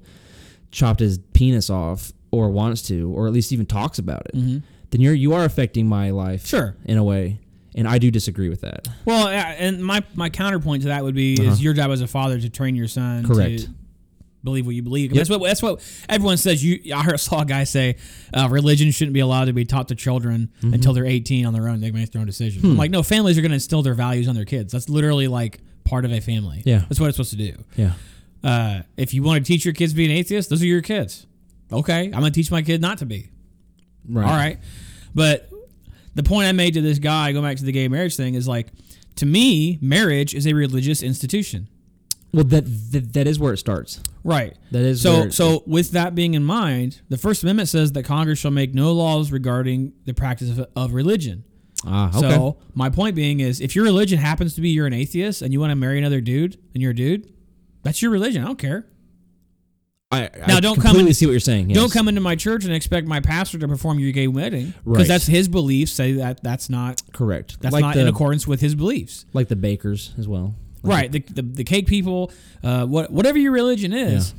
chopped his penis off or wants to or at least even talks about it, then you're you are affecting my life Mm-hmm. Sure. in a way, and I do disagree with that. Well, and my my counterpoint to that would be Uh-huh. is your job as a father to train your son Correct. to believe what you believe. Yep. That's what that's what everyone says. You, I heard saw a guy say uh, religion shouldn't be allowed to be taught to children Mm-hmm. until they're 18 on their own. They make their own decisions. Hmm. I'm like, no, families are going to instill their values on their kids. That's literally like part of a family. Yeah. that's what it's supposed to do. Yeah. Uh, if you want to teach your kids to be an atheist, those are your kids. Okay, I'm going to teach my kid not to be. Right. All right. But the point I made to this guy, going back to the gay marriage thing, is like, to me, marriage is a religious institution. Well, that, that that is where it starts. Right. That is so. where it- so, with that being in mind, the First Amendment says that Congress shall make no laws regarding the practice of, of religion. Ah, okay. So, my point being is, if your religion happens to be you're an atheist and you want to marry another dude and you're a dude, that's your religion. I don't care. I, Now, I don't come in- see what you're saying. Don't come into my church and expect my pastor to perform your gay wedding because Right. that's his beliefs. Say that that's not correct. that's like not the, in accordance with his beliefs. like the bakers as well. Right. The, the, the cake people, uh, what, whatever your religion is,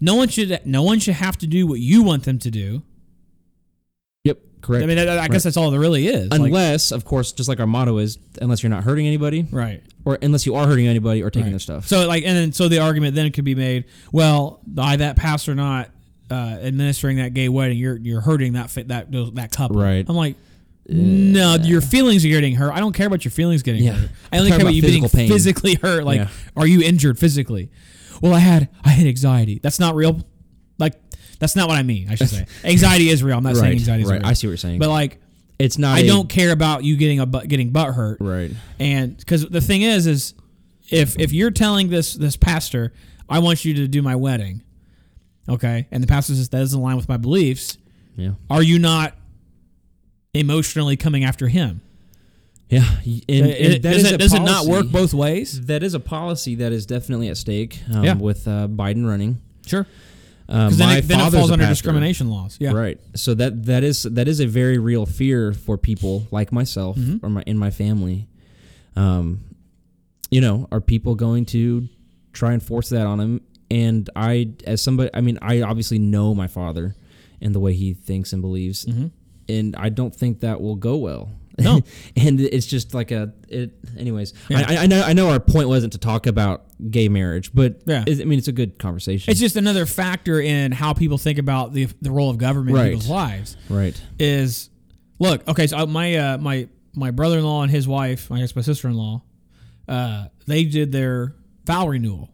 no one should no one should have to do what you want them to do. Correct. I mean, I, I guess that's all there really is. Like- unless, of course, just like our motto is, unless you're not hurting anybody, right. or unless you are hurting anybody or taking Right. their stuff. So like, and then so the argument then could be made. Well, by that pastor not uh, administering that gay wedding, you're you're hurting that that that couple. Right. I'm like. No, your feelings are getting hurt. I don't care about your feelings getting Yeah. hurt. I only care talking about you being pain. physically hurt. Like, Yeah. are you injured physically? Well, I had I had anxiety. That's not real. That's not what I mean. I should say anxiety is real. I'm not saying right. anxiety is right. real. I see what you're saying. But like, it's not. I a- don't care about you getting a butt, getting butt hurt. Right. And because the thing is, is if if you're telling this this pastor, I want you to do my wedding, okay, and the pastor says that doesn't align with my beliefs, Yeah. are you not emotionally coming after him? Yeah. And, It- and it- that does it, does it not work both ways? That is a policy that is definitely at stake um, Yeah. with uh, Biden running. Sure. Um, Because then, it, then it falls under pastor. discrimination laws. Yeah. Right. So that that is that is a very real fear for people like myself Mm-hmm. or my in my family. Um, you know, are people going to try and force that on him? And I, as somebody, I mean, I obviously know my father and the way he thinks and believes, and I don't think that will go well. No. and it's just like a it. Anyways, Yeah. I, I know I know our point wasn't to talk about gay marriage, but Yeah. I mean, it's a good conversation. It's just another factor in how people think about the the role of government Right. in people's lives. right. is look okay so uh, my uh, my my brother-in-law and his wife i guess my sister-in-law uh, they did their vow renewal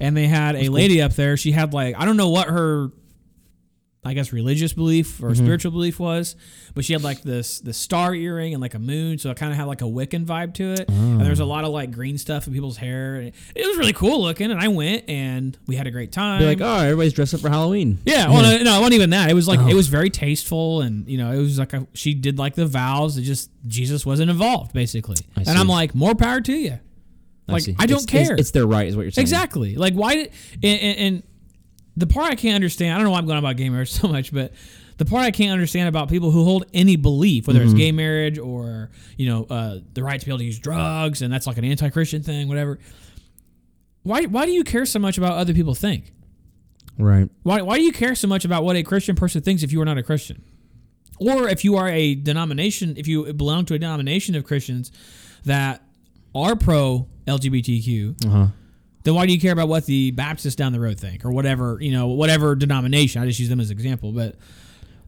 and they had a lady up there she had like i don't know what her i guess religious belief or mm-hmm. spiritual belief was but she had like this the star earring and like a moon so it kind of had like a wiccan vibe to it and there's a mm. lot of like green stuff in people's hair and it was really cool looking and i went and we had a great time Be like, oh, everybody's dressed up for Halloween. yeah, well, no, no, it wasn't even that. It was like it oh. was very tasteful, and you know, it was like a, she did like the vows. It just Jesus wasn't involved, basically. And. I'm like, more power to you. Like see. I, don't It's- care. It's, it's their right, is what you're saying. exactly. Like why did and, and the part I can't understand. I don't know why I'm going about gay marriage so much, but the part I can't understand about people who hold any belief, whether Mm-hmm. it's gay marriage or you know uh, the right to be able to use drugs, and that's like an anti-Christian thing, whatever. Why why do you care so much about what other people think? Right. Why, why do you care so much about what a Christian person thinks if you are not a Christian? Or if you are a denomination, if you belong to a denomination of Christians that are pro LGBTQ, Uh-huh. Then why do you care about what the Baptists down the road think or whatever, you know, whatever denomination? I just use them as an example. But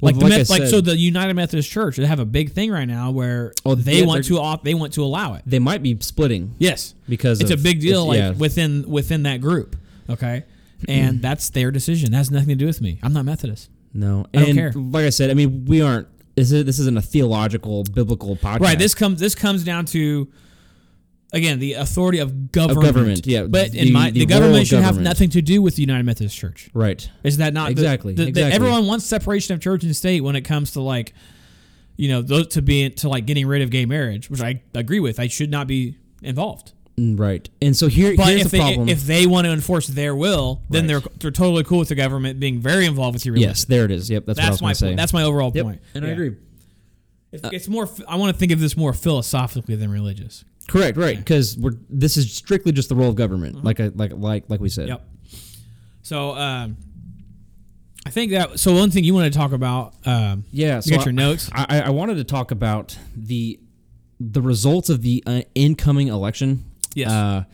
Well, Like, the like I Meth- like so, the United Methodist Church they have a big thing right now where Oh, they yeah, want to off they want to allow it. They might be splitting Yes, because it's a big deal like yeah. within within that group. Okay, and that's their decision. That has nothing to do with me. I'm not Methodist. No, I don't and care. like I said, I mean, we aren't. This is this isn't a theological, biblical podcast. Right. This comes this comes down to again the authority of government. government, yeah. But in The- my the the, government of should have nothing to do with the United Methodist Church. right. Is that not Exactly, The, the- exactly. everyone wants separation of church and state when it comes to like, you know, those to be to like getting rid of gay marriage, which I agree with. I should not be involved. Mm, Right. And so here, But here's if the they, problem. if they want to enforce their will, then Right. they're they're totally cool with the government being very involved with your religion. yes, there it is. Yep, that's, what I that's was my going say. That's my overall yep, point. and I agree. It's, it's more. I want to think of this more philosophically than religious. Correct. Right. Because we're this is strictly just the role of government, like I like like like we said. Mm-hmm. Yep. So um, I think that. So one thing you want to talk about. Um, Yeah. you So got I- your notes. I, I I wanted to talk about the the results of the uh, incoming election. Yes. Uh,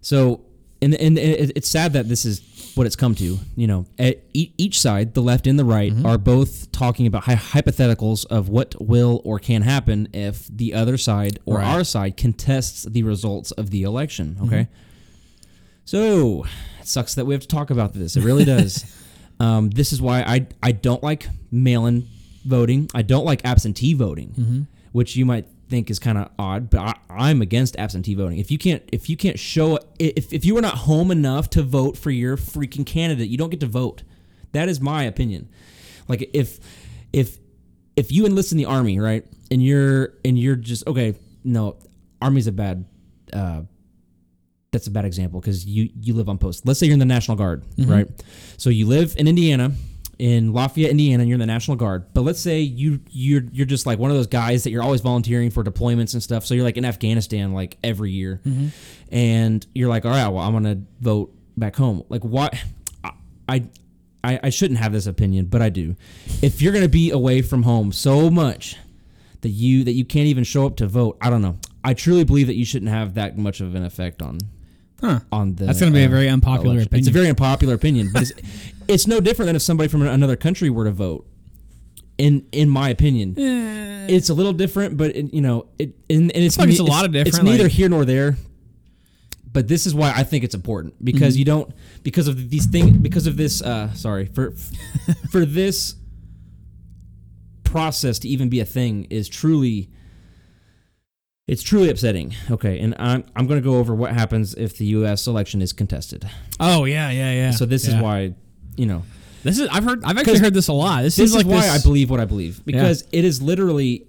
so, and and it, it's sad that this is what it's come to. You know, at e- each side, the left and the right, Mm-hmm. are both talking about hy- hypotheticals of what will or can happen if the other side or Right. Mm-hmm. our side contests the results of the election. Okay. So it sucks that we have to talk about this. It really does. um, this is why I I don't like mail-in voting. I don't like absentee voting, Mm-hmm. which you might think is kind of odd, but I, I'm against absentee voting. If you can't if you can't show if if you are not home enough to vote for your freaking candidate, you don't get to vote. That is my opinion. Like if if if you enlist in the army, right, and you're and you're just okay, no, army's a bad. Uh, that's a bad example because you you live on post. Let's say you're in the National Guard, right? So you live in Indiana, in Lafayette, Indiana, and you're in the National Guard. But let's say you you're you're just like one of those guys that you're always volunteering for deployments and stuff. So you're like in Afghanistan like every year, and you're like, all right, well I'm gonna vote back home. Like what? I I I shouldn't have this opinion, but I do. If you're gonna be away from home so much that you that you can't even show up to vote, I don't know. I truly believe that you shouldn't have that much of an effect on Huh. on the. That's gonna be a uh, very unpopular election. It's a very unpopular opinion, but it's, it's no different than if somebody from another country were to vote. In in my opinion, it's a little different, but it, you know it and, and it's like it's a lot of different. It's neither like- here nor there. But this is why I think it's important because Mm-hmm. you don't because of these things because of this. Uh, sorry for for this process to even be a thing is truly it's truly upsetting. Okay, and I'm I'm going to go over what happens if the U.S. election is contested. Oh yeah, yeah, yeah. So this Yeah. is why, you know, this is. I've heard. I've actually heard this a lot. This, this is like why this, I believe what I believe because it is literally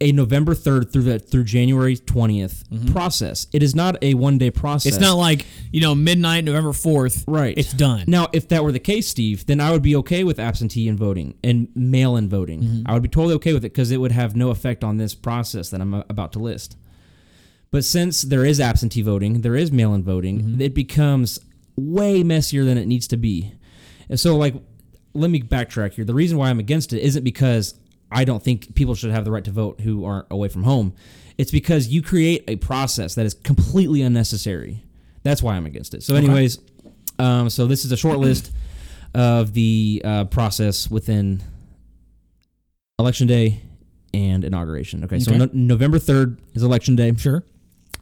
a November third through the through January 20th process. It is not a one day process. Mm-hmm. It's not like you know midnight November fourth. right. It's done. Now, if that were the case, Steve, then I would be okay with absentee and voting and mail in voting. Mm-hmm. I would be totally okay with it because it would have no effect on this process that I'm uh, about to list. But since there is absentee voting, there is mail in voting, Mm-hmm. it becomes way messier than it needs to be. And so, like, let me backtrack here. The reason why I'm against it isn't because I don't think people should have the right to vote who aren't away from home. It's because you create a process that is completely unnecessary. That's why I'm against it. So, anyways, um, so this is a short list of the uh, process within election day and inauguration. Okay, so no- November 3rd is election day Sure.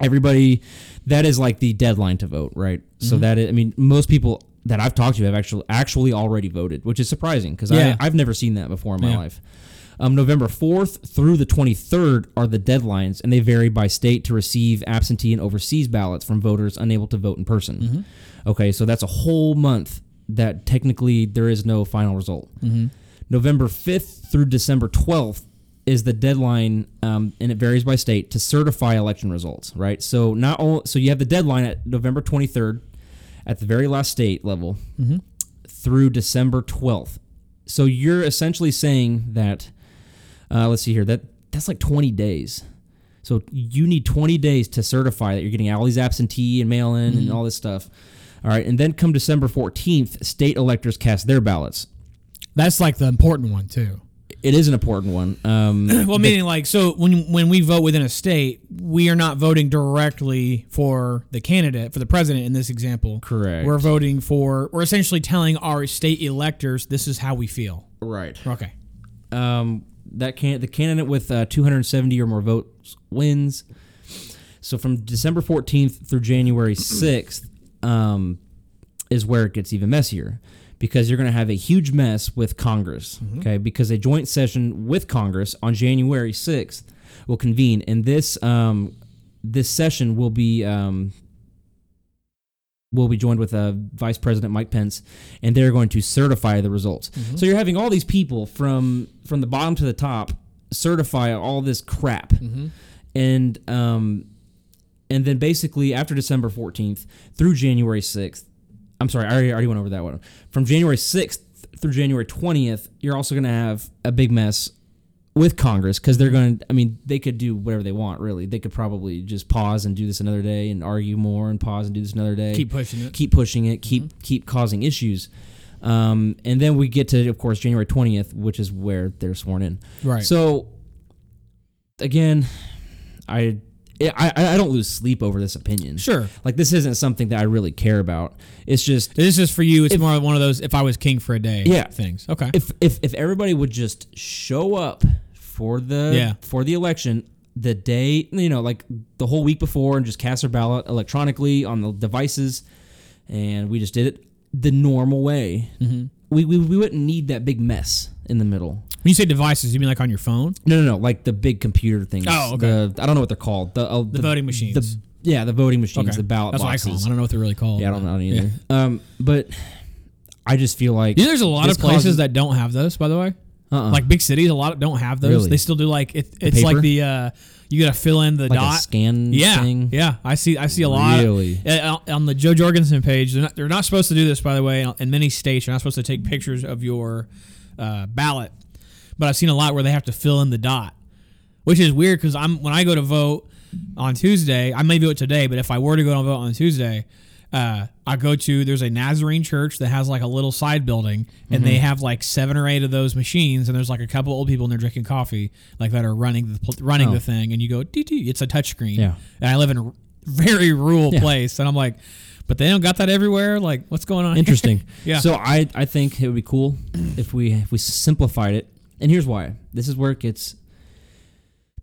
everybody that is like the deadline to vote right so Mm-hmm. that is, i mean most people that i've talked to have actually actually already voted which is surprising because Yeah. i've never seen that before in my Yeah. life um, november 4th through the 23rd are the deadlines and they vary by state to receive absentee and overseas ballots from voters unable to vote in person Mm-hmm. okay so that's a whole month that technically there is no final result Mm-hmm. November 5th through December 12th is the deadline, um, and it varies by state to certify election results. Right. So not only so you have the deadline at November 23rd at the very last state level through December 12th. So you're essentially saying that. Uh, let's see here. That that's like 20 days. So you need 20 days to certify that you're getting all these absentee and mail in and all this stuff. All right, and then come December 14th, state electors cast their ballots. That's like the important one too. It is an important one. Um, Well, meaning like so when when we vote within a state, we are not voting directly for the candidate for the president in this example. Correct. We're voting for. We're essentially telling our state electors this is how we feel. right. Okay. Um, that can the candidate with uh, 270 or more votes wins. So from December 14th through January 6th um, is where it gets even messier because you're going to have a huge mess with Congress. Okay, because a joint session with Congress on January 6th will convene, and this um, this session will be um, will be joined with uh, Vice President Mike Pence, and they're going to certify the results. So you're having all these people from from the bottom to the top certify all this crap, and um, and then basically after December 14th through January 6th, I'm sorry, I already, already went over that one. From January 6th through January 20th, you're also going to have a big mess with Congress because they're going to, I mean, they could do whatever they want, really. They could probably just pause and do this another day and argue more and pause and do this another day. Keep pushing it. Keep pushing it, keep, keep causing issues. Um, and then we get to, of course, January 20th, which is where they're sworn in. Right. So, again. I, I I don't lose sleep over this opinion. Sure. Like this isn't something that I really care about. It's just This is for you. It's If- more one of those. If I was king for a day, Yeah. things. Okay. if if if everybody would just show up for the Yeah. for the election the day you know like the whole week before and just cast their ballot electronically on the devices and we just did it the normal way Mm-hmm. we, we we wouldn't need that big mess in the middle when you say devices, you mean like on your phone? no no no like the big computer things Oh, okay. the, i don't know what they're called the uh, the, voting machines. the, yeah the voting machines Okay. the ballot That's boxes what I call them. I don't know what they're really called. yeah i don't know either um but i just feel like there's a lot of places causes- that don't have those. By the way, uh-uh. like big cities, a lot of, don't have those. Really? They still do like it, it's paper? like the uh, you got to fill in the like dot. scan yeah, thing yeah. I see. I see a lot. Really? Uh, on the Jo Jorgensen page, they're not, they're not supposed to do this, by the way. In many states, you're not supposed to take pictures of your uh, ballot, but I've seen a lot where they have to fill in the dot, which is weird because I'm when I go to vote on Tuesday, I may vote today, but if I were to go and vote on Tuesday, uh, I go to there's a Nazarene church that has like a little side building, and Mm-hmm. they have like seven or eight of those machines, and there's like a couple old people and they're drinking coffee, like that are running the running Oh. the thing, and you go, "Dee, dee," it's a touchscreen. Yeah. and I live in a very rural Yeah. place, and I'm like, but they don't got that everywhere. Like, what's going on? here? Interesting. Yeah. So I I think it would be cool if we if we simplified it. And here's why. This is where it gets.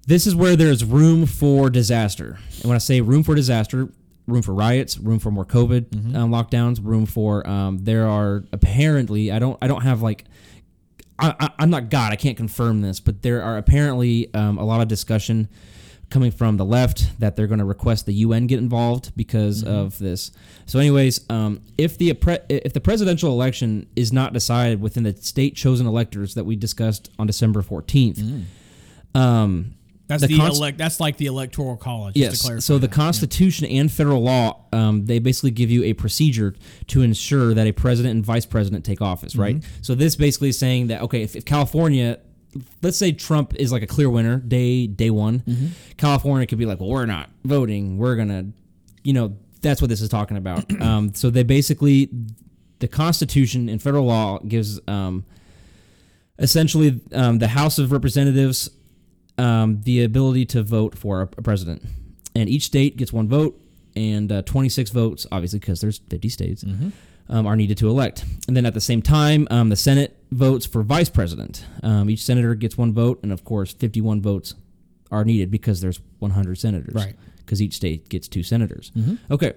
This is where there's room for disaster. And when I say room for disaster, room for riots, room for more COVID Mm-hmm. um, lockdowns, room for um, there are apparently I don't I don't have like I, I, I'm not God. I can't confirm this, but there are apparently um, a lot of discussion coming from the left that they're going to request the UN get involved because of this. So, anyways, um, if the if the presidential election is not decided within the state chosen electors that we discussed on December 14th, um, That's The the, const- elect. That's like the electoral college. just to Yes. clarify So the that. Constitution and federal law, um, they basically give you a procedure to ensure that a president and vice president take office, right? Mm-hmm. So this basically is saying that okay, if, if California, let's say Trump is like a clear winner day day one, Mm-hmm. California could be like, well, we're not voting, we're gonna, you know, that's what this is talking about. um, so they basically, the Constitution and federal law gives. Um, essentially um, the House of Representatives um, the ability to vote for a, president, and each state gets one vote, and uh, 26 votes, obviously because there's 50 states, um, are needed to elect. And then at the same time, um, the Senate votes for vice president. Um, each senator gets one vote, and of course, 51 votes are needed because there's 100 senators, Right. Because each state gets two senators. Okay.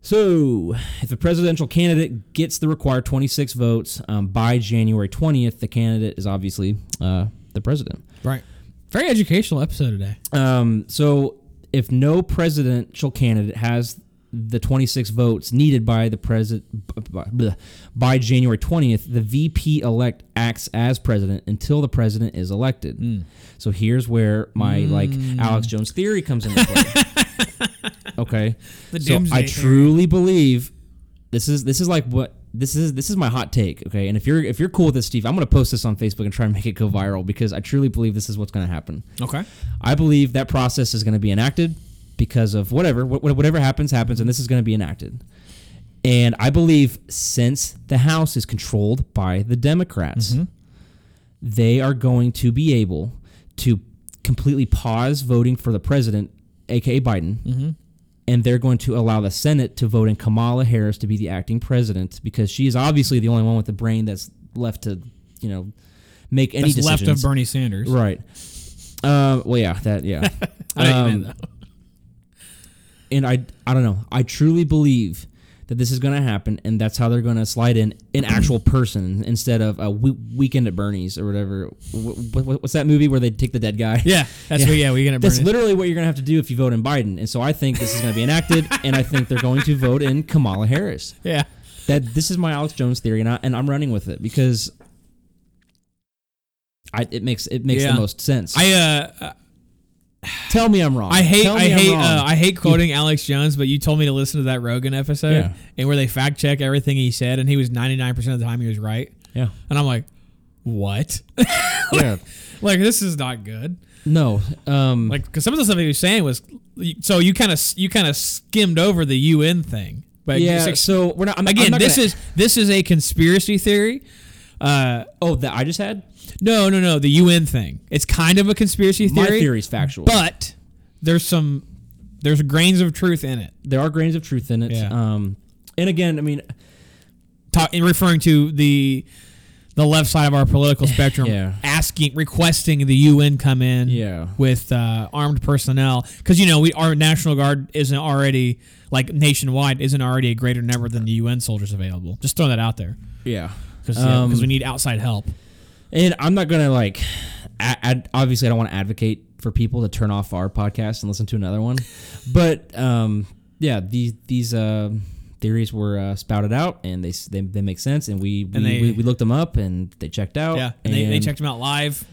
So, if a presidential candidate gets the required 26 votes um, by January 20th, the candidate is obviously uh, the president. right. Very educational episode today. Um, so, if no presidential candidate has the 26 votes needed by the president by January 20th, the VP elect acts as president until the president is elected. Hmm. So here's where my hmm. like Alex Jones theory comes into play. okay, The so I theory. truly believe this is this is like what this is this is my hot take. Okay, and if you're if you're cool with this, Steve, I'm gonna post this on Facebook and try and make it go viral because I truly believe this is what's gonna happen. Okay. I believe that process is going to be enacted because of whatever wh- whatever happens happens, and this is going to be enacted. And I believe since the House is controlled by the Democrats, they are going to be able to completely pause voting for the president, aka Biden, and they're going to allow the Senate to vote in Kamala Harris to be the acting president because she is obviously the only one with the brain that's left to, you know, make any That's left decisions. of Bernie Sanders. Right. Uh, well, yeah, that yeah. I know what you Um. And I I don't know. I truly believe that this is going to happen, and that's how they're going to slide in an actual person instead of a we- weekend at Bernie's or whatever. Wh- wh- what's that movie where they take the dead guy? Yeah, that's what. Yeah, we're gonna burn That's literally what you're going to have to do if you vote in Biden. And so I think this is going to be enacted, and I think they're going to vote in Kamala Harris. Yeah. That this is my Alex Jones theory, and, I, and I'm running with it because I, it makes it makes Yeah. the most sense. I uh Tell me I'm wrong. I hate Tell me I I'm hate wrong. uh, I hate quoting Alex Jones, but you told me to listen to that Rogan episode Yeah. and where they fact check everything he said, and he was ninety nine percent of the time he was right, yeah, and I'm like, what? yeah. like this is not good. No, um, Like because some of the stuff he was saying was so you kind of you kind of skimmed over the UN thing, but yeah. just ex- So we're not. I'm, again, I'm not this gonna- is this is a conspiracy theory. Uh, oh that I just had. No, no, no, the UN thing. It's kind of a conspiracy My theory. theory is factual, but there's some there's grains of truth in it. there are grains of truth in it. Yeah. Um, and again, I mean, Talk, in referring to the the left side of our political spectrum, Yeah. asking requesting the UN come in Yeah. with uh, armed personnel because you know we our national guard isn't already like nationwide isn't already a greater number than the UN soldiers available. Just throw that out there yeah. because Um, we need outside help. And I'm not gonna like. ad, obviously, I don't want to advocate for people to turn off our podcast and listen to another one, but um, yeah, these these uh, theories were uh, spouted out and they, they they make sense, and we we, And they- we we looked them up and they checked out. Yeah, and they, they checked them out live.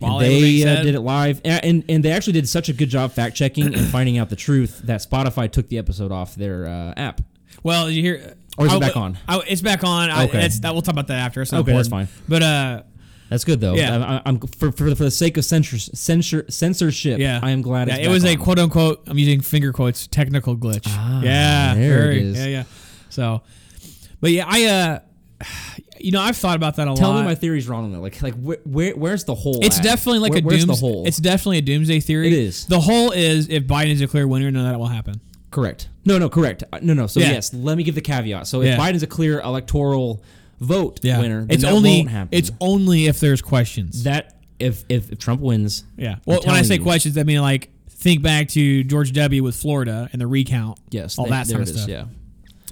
And while they uh, did it live, and, and and they actually did such a good job fact checking and finding out the truth that Spotify took the episode off their uh, app. Well, you hear? Or is it back on? I- it's back on. I, Okay. it's, that we'll talk about that after. It's Okay, that's fine. But uh, That's good though. Yeah. I, I'm for, for for the sake of censor, censor censorship. yeah, I am glad. Yeah, it was back a quote unquote. I'm using finger quotes. Technical glitch. Ah, yeah, there it very, is. Yeah, yeah. So, but yeah, I uh, you know, I've thought about that a Tell lot. Tell me my theory's wrong though. Like like where, where where's the hole? it's at? definitely like Where- a where's dooms, the hole? It's definitely a doomsday theory. It is. The hole is if Biden's a clear winner, none of that will happen. correct. No, no, correct. Uh, No, no. So Yeah. yes, let me give the caveat. So if Yeah. Biden's a clear electoral vote winner, then it's that only won't happen. it's only if there's questions. that if, if if Trump wins, Yeah. Well, when I say you. questions, I mean like think back to George W. with Florida and the recount. yes, all they- that sort of is, stuff. Yeah.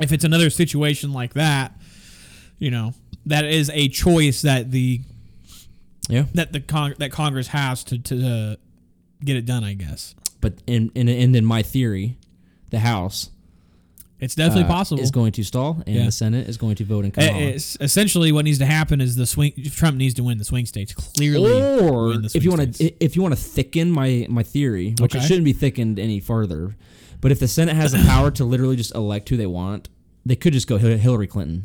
If it's another situation like that, you know, that is a choice that the Yeah. that the con- that Congress has to to uh, get it done. I guess But in in and in my theory, the House it's definitely uh, possible. is going to stall, and Yeah. the Senate is going to vote in Kamala. essentially, what needs to happen is the swing. Trump needs to win the swing states clearly. or if you want to if you want to thicken my my theory which it shouldn't be thickened any further but if the senate has the power to literally just elect who they want they could just go hillary clinton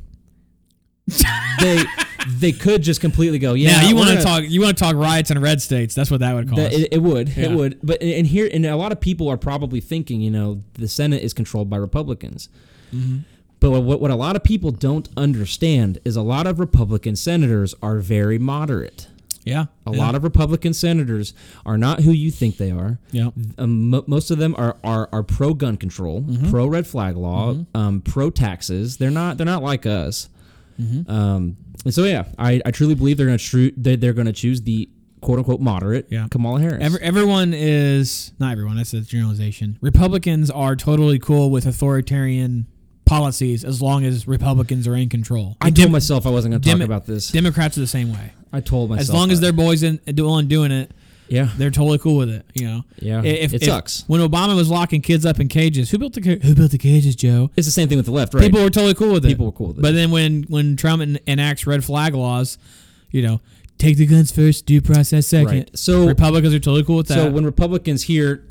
they they could just completely go yeah now you want to talk. You want to talk riots in red states. That's what that would cause. it, it would Yeah. it would but and here and a lot of people are probably thinking you know the senate is controlled by republicans Mm-hmm. but what, what a lot of people don't understand is a lot of republican senators are very moderate yeah, a lot of Republican senators are not who you think they are. Yeah. Um, mo- most of them are are, are pro gun control, Mm-hmm. pro red flag law, um, pro taxes. They're not they're not like us. Mm-hmm. Um, and so yeah, I, I truly believe they're going to tru- they're, to choose the quote unquote moderate Yeah. Kamala Harris. Every, everyone is not everyone. That's a generalization. Republicans are totally cool with authoritarian policies as long as Republicans are in control. I told myself I wasn't going to talk about this. Democrats are the same way. I told myself As long as that. their boys in doing doing it, yeah they're totally cool with it. You know. yeah If, it if- sucks. When Obama was locking kids up in cages, who built the who built the cages, Joe? It's the same thing with the left, right? People were totally cool with it. People were cool with it. But then when when Trump en- enacts red flag laws, you know, take the guns first, due process second. Right. So- Republicans are totally cool with that. So when Republicans hear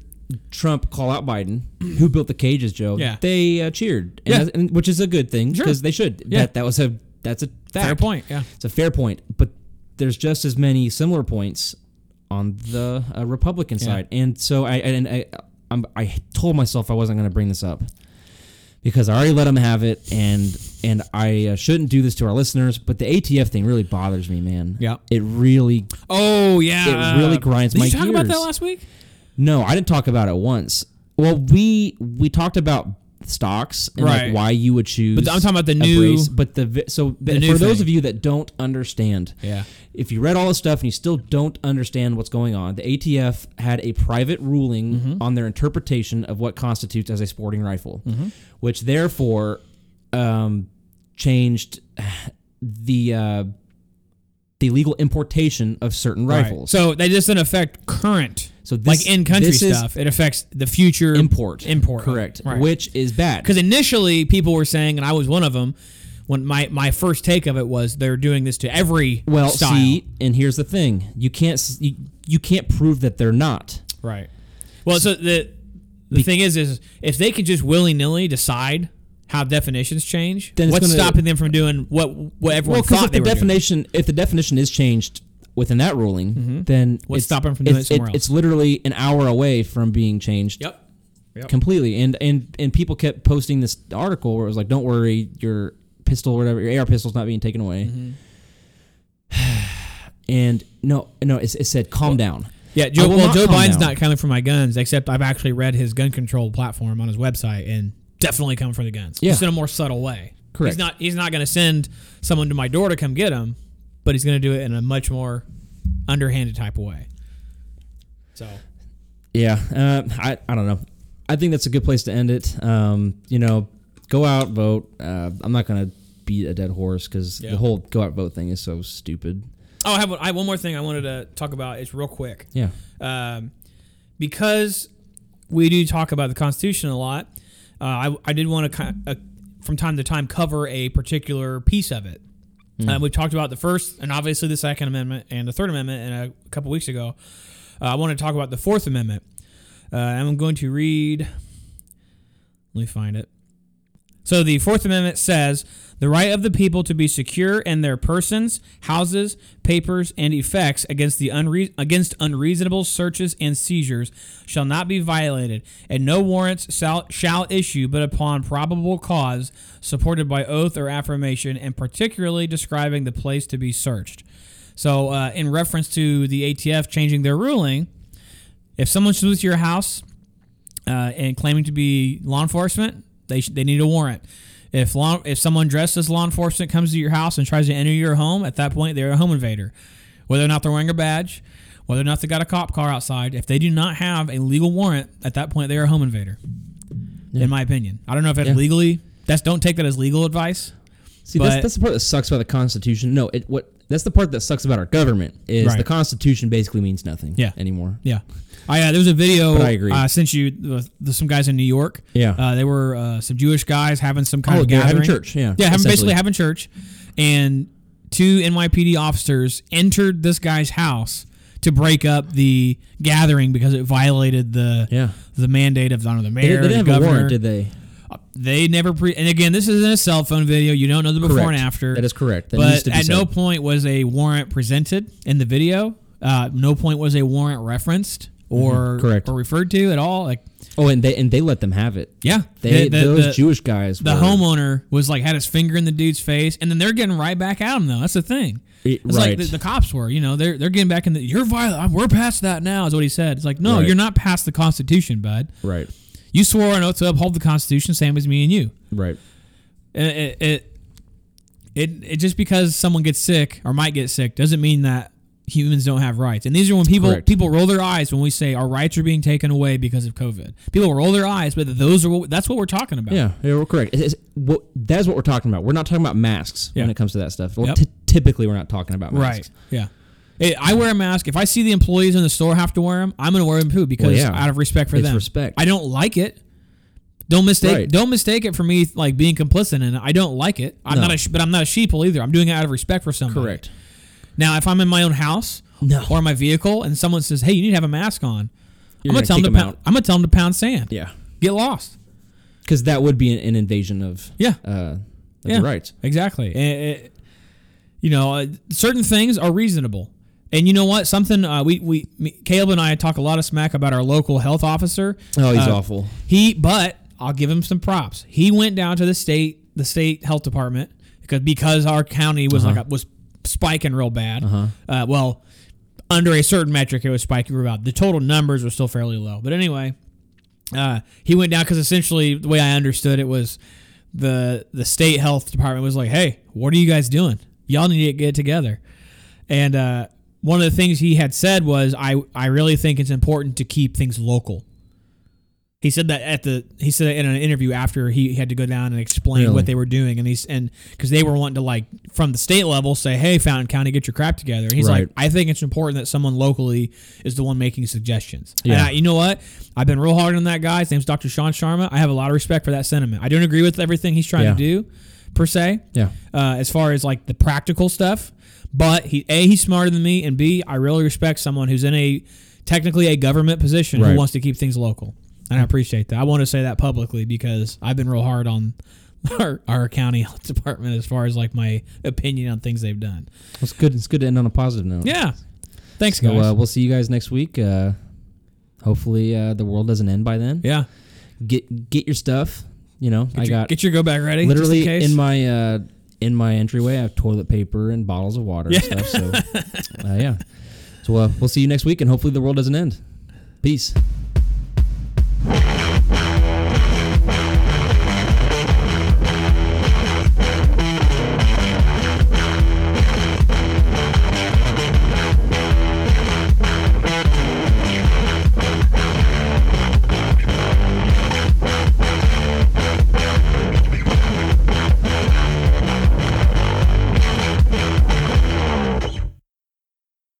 Trump call out Biden, who built the cages, Joe? Yeah. they uh, cheered, and Yeah. and- which is a good thing Sure. because they should. Yeah. That that was a that's a fact. fair point, yeah. It's a fair point, but there's just as many similar points on the uh, Republican Yeah. side, and so I and I I'm, I told myself I wasn't going to bring this up because I already let them have it, and and I uh, shouldn't do this to our listeners. But the ATF thing really bothers me, man. Yeah. it really Oh yeah, It really grinds Did my you talk about that last week? no, I didn't talk about it once. Well, we we talked about stocks and Right. like why you would choose. But I'm talking about the new- brace. But the so the new for those of you that don't understand, Yeah. if you read all this stuff and you still don't understand what's going on, the ATF had a private ruling Mm-hmm. on their interpretation of what constitutes as a sporting rifle, which therefore um, changed the uh, the legal importation of certain rifles. So that doesn't affect current. So this- like in country stuff, it affects the future import, Import, correct, right. which is bad. Because initially people were saying, and I was one of them. When my my first take of it was they're doing this to every well, style. see, and here's the thing: you can't you, you can't prove that they're not. Right. Well, so the the thing is, is if they could just willy nilly decide how definitions change, Then what's gonna- stopping them from doing what what everyone Well, thought if they the were doing? definition if the definition is changed within that ruling, then What's it's- stopping them from doing it's- it somewhere else? It's literally an hour away from being changed. Yep. Yep. Completely, and and and people kept posting this article where it was like, "Don't worry, your pistol or whatever, your AR pistol's not being taken away." Mm-hmm. and no, no, it, it said, "Calm down." Yeah, Joe, well, Joe Biden's down. not coming for my guns, except I've actually read his gun control platform on his website and definitely coming for the guns. Yeah. Just in a more subtle way. Correct. He's not he's not going to send someone to my door to come get him, but he's going to do it in a much more underhanded type of way. So, Yeah, uh, I I don't know. I think that's a good place to end it. Um, you know, go out vote. Uh, I'm not gonna beat a dead horse because Yeah. the whole go out vote thing is so stupid. oh, I have, I have one more thing I wanted to talk about. It's real quick. Yeah. um, because we do talk about the Constitution a lot. Uh, I, I did want to uh, from time to time cover a particular piece of it. Uh, we've talked about the first and obviously the Second Amendment and the Third Amendment and a couple weeks ago. Uh, I want to talk about the Fourth Amendment. Uh, I'm going to read. Let me find it. So the Fourth Amendment says the right of the people to be secure in their persons, houses, papers, and effects against the unre- against unreasonable searches and seizures shall not be violated, and no warrants shall, shall issue but upon probable cause, supported by oath or affirmation, and particularly describing the place to be searched. So, uh, in reference to the ATF changing their ruling, if someone someone's with your house uh, and claiming to be law enforcement, they sh- they need a warrant. If law if someone dressed as law enforcement comes to your house and tries to enter your home, at that point they're a home invader. Whether or not they're wearing a badge, whether or not they got a cop car outside, if they do not have a legal warrant, at that point they're a home invader. In my opinion, I don't know if that's Yeah. legally. That's don't take that as legal advice. See, that's, that's the part that sucks about the Constitution. No, it what that's the part that sucks about our government is Right. the Constitution basically means nothing. Yeah. anymore. Yeah, I uh, there was a video. But I agree. Uh, sent you with some guys in New York. Yeah. uh, they were uh, some Jewish guys having some kind Oh, of gathering. having church, yeah, yeah, having, basically having church, and two NYPD officers entered this guy's house to break up the gathering because it violated the Yeah. the mandate of I don't know, the mayor, they the didn't have governor. a warrant, did they? They never pre. And again, this isn't a cell phone video. You don't know the before Correct. and after. That is correct. That but at no point was a warrant presented in the video. Uh, no point was a warrant referenced or Mm-hmm. Correct. or referred to at all. Like, Oh, and they and they let them have it. yeah, They the, the- those the- Jewish guys. The were, homeowner was like had his finger in the dude's face, and then they're getting right back at him though. That's the thing. It- It's like right. the, the cops were, you know, they're they're getting back in the. You're violent. We're past that now, is what he said. It's like, no, Right. you're not past the Constitution, bud. right, You swore an oath to uphold the Constitution, same as me and you. right. it, it, it it just because someone gets sick or might get sick doesn't mean that humans don't have rights. And these are when people Correct. people roll their eyes when we say our rights are being taken away because of COVID. People roll their eyes, but those are what, that's what we're talking about. Yeah, yeah, we're correct. It's, it's, what, that's what we're talking about. We're not talking about masks Yeah. when it comes to that stuff. Well, Yep. ty- typically, we're not talking about masks. Right. Yeah. Hey, I wear a mask. If I see the employees in the store have to wear them, I'm going to wear them too because Well, yeah. out of respect for It's them. respect. I don't like it. Don't mistake. Right. Don't mistake it for me like being complicit in it. I don't like it. I'm No. not a, sh- but I'm not a sheeple either. I'm doing it out of respect for somebody. Correct. Now, if I'm in my own house No. or my vehicle and someone says, "Hey, you need to have a mask on," You're I'm gonna gonna tell them kick to 'em pound. out. I'm gonna tell them to pound sand. Yeah, Get lost. because that would be an, an invasion of Yeah. uh, of Yeah. your rights. Exactly. And it- you know, uh, certain things are reasonable. And you know what? Something uh, we we me, Caleb and I talk a lot of smack about our local health officer. Oh, he's Uh, awful. He, but I'll give him some props. He went down to the state, the state health department, because because our county was Uh-huh. like a, was spiking real bad. Uh, well, under a certain metric, it was spiking real bad. The total numbers were still fairly low, but anyway, uh, he went down because essentially the way I understood it was the the state health department was like, "Hey, what are you guys doing? Y'all need to get together." And uh, one of the things he had said was, "I I really think it's important to keep things local." He said that at the he said in an interview after he had to go down and explain Really? what they were doing, and he's and because they were wanting to like from the state level say, "Hey, Fountain County, get your crap together." And he's Right. like, "I think it's important that someone locally is the one making suggestions." And Yeah. I, you know what? I've been real hard on that guy. His name's Dr. Sean Sharma. I have a lot of respect for that sentiment. I don't agree with everything he's trying Yeah. to do, per se Yeah. uh, as far as like the practical stuff. But he a he's smarter than me, and b I really respect someone who's in a technically a government position Right. who wants to keep things local, and I appreciate that. I want to say that publicly because I've been real hard on our, our county health department as far as like my opinion on things they've done. It's good. It's good to end on a positive note. Yeah, thanks So guys. uh, we'll see you guys next week. Uh, hopefully, uh, the world doesn't end by then. yeah, Get get your stuff. You know, get I your, got get your go back ready. literally in, case. in my uh, in my entryway, I have toilet paper and bottles of water yeah. and stuff. So, uh, yeah. So uh, we'll see you next week, and hopefully the world doesn't end. Peace.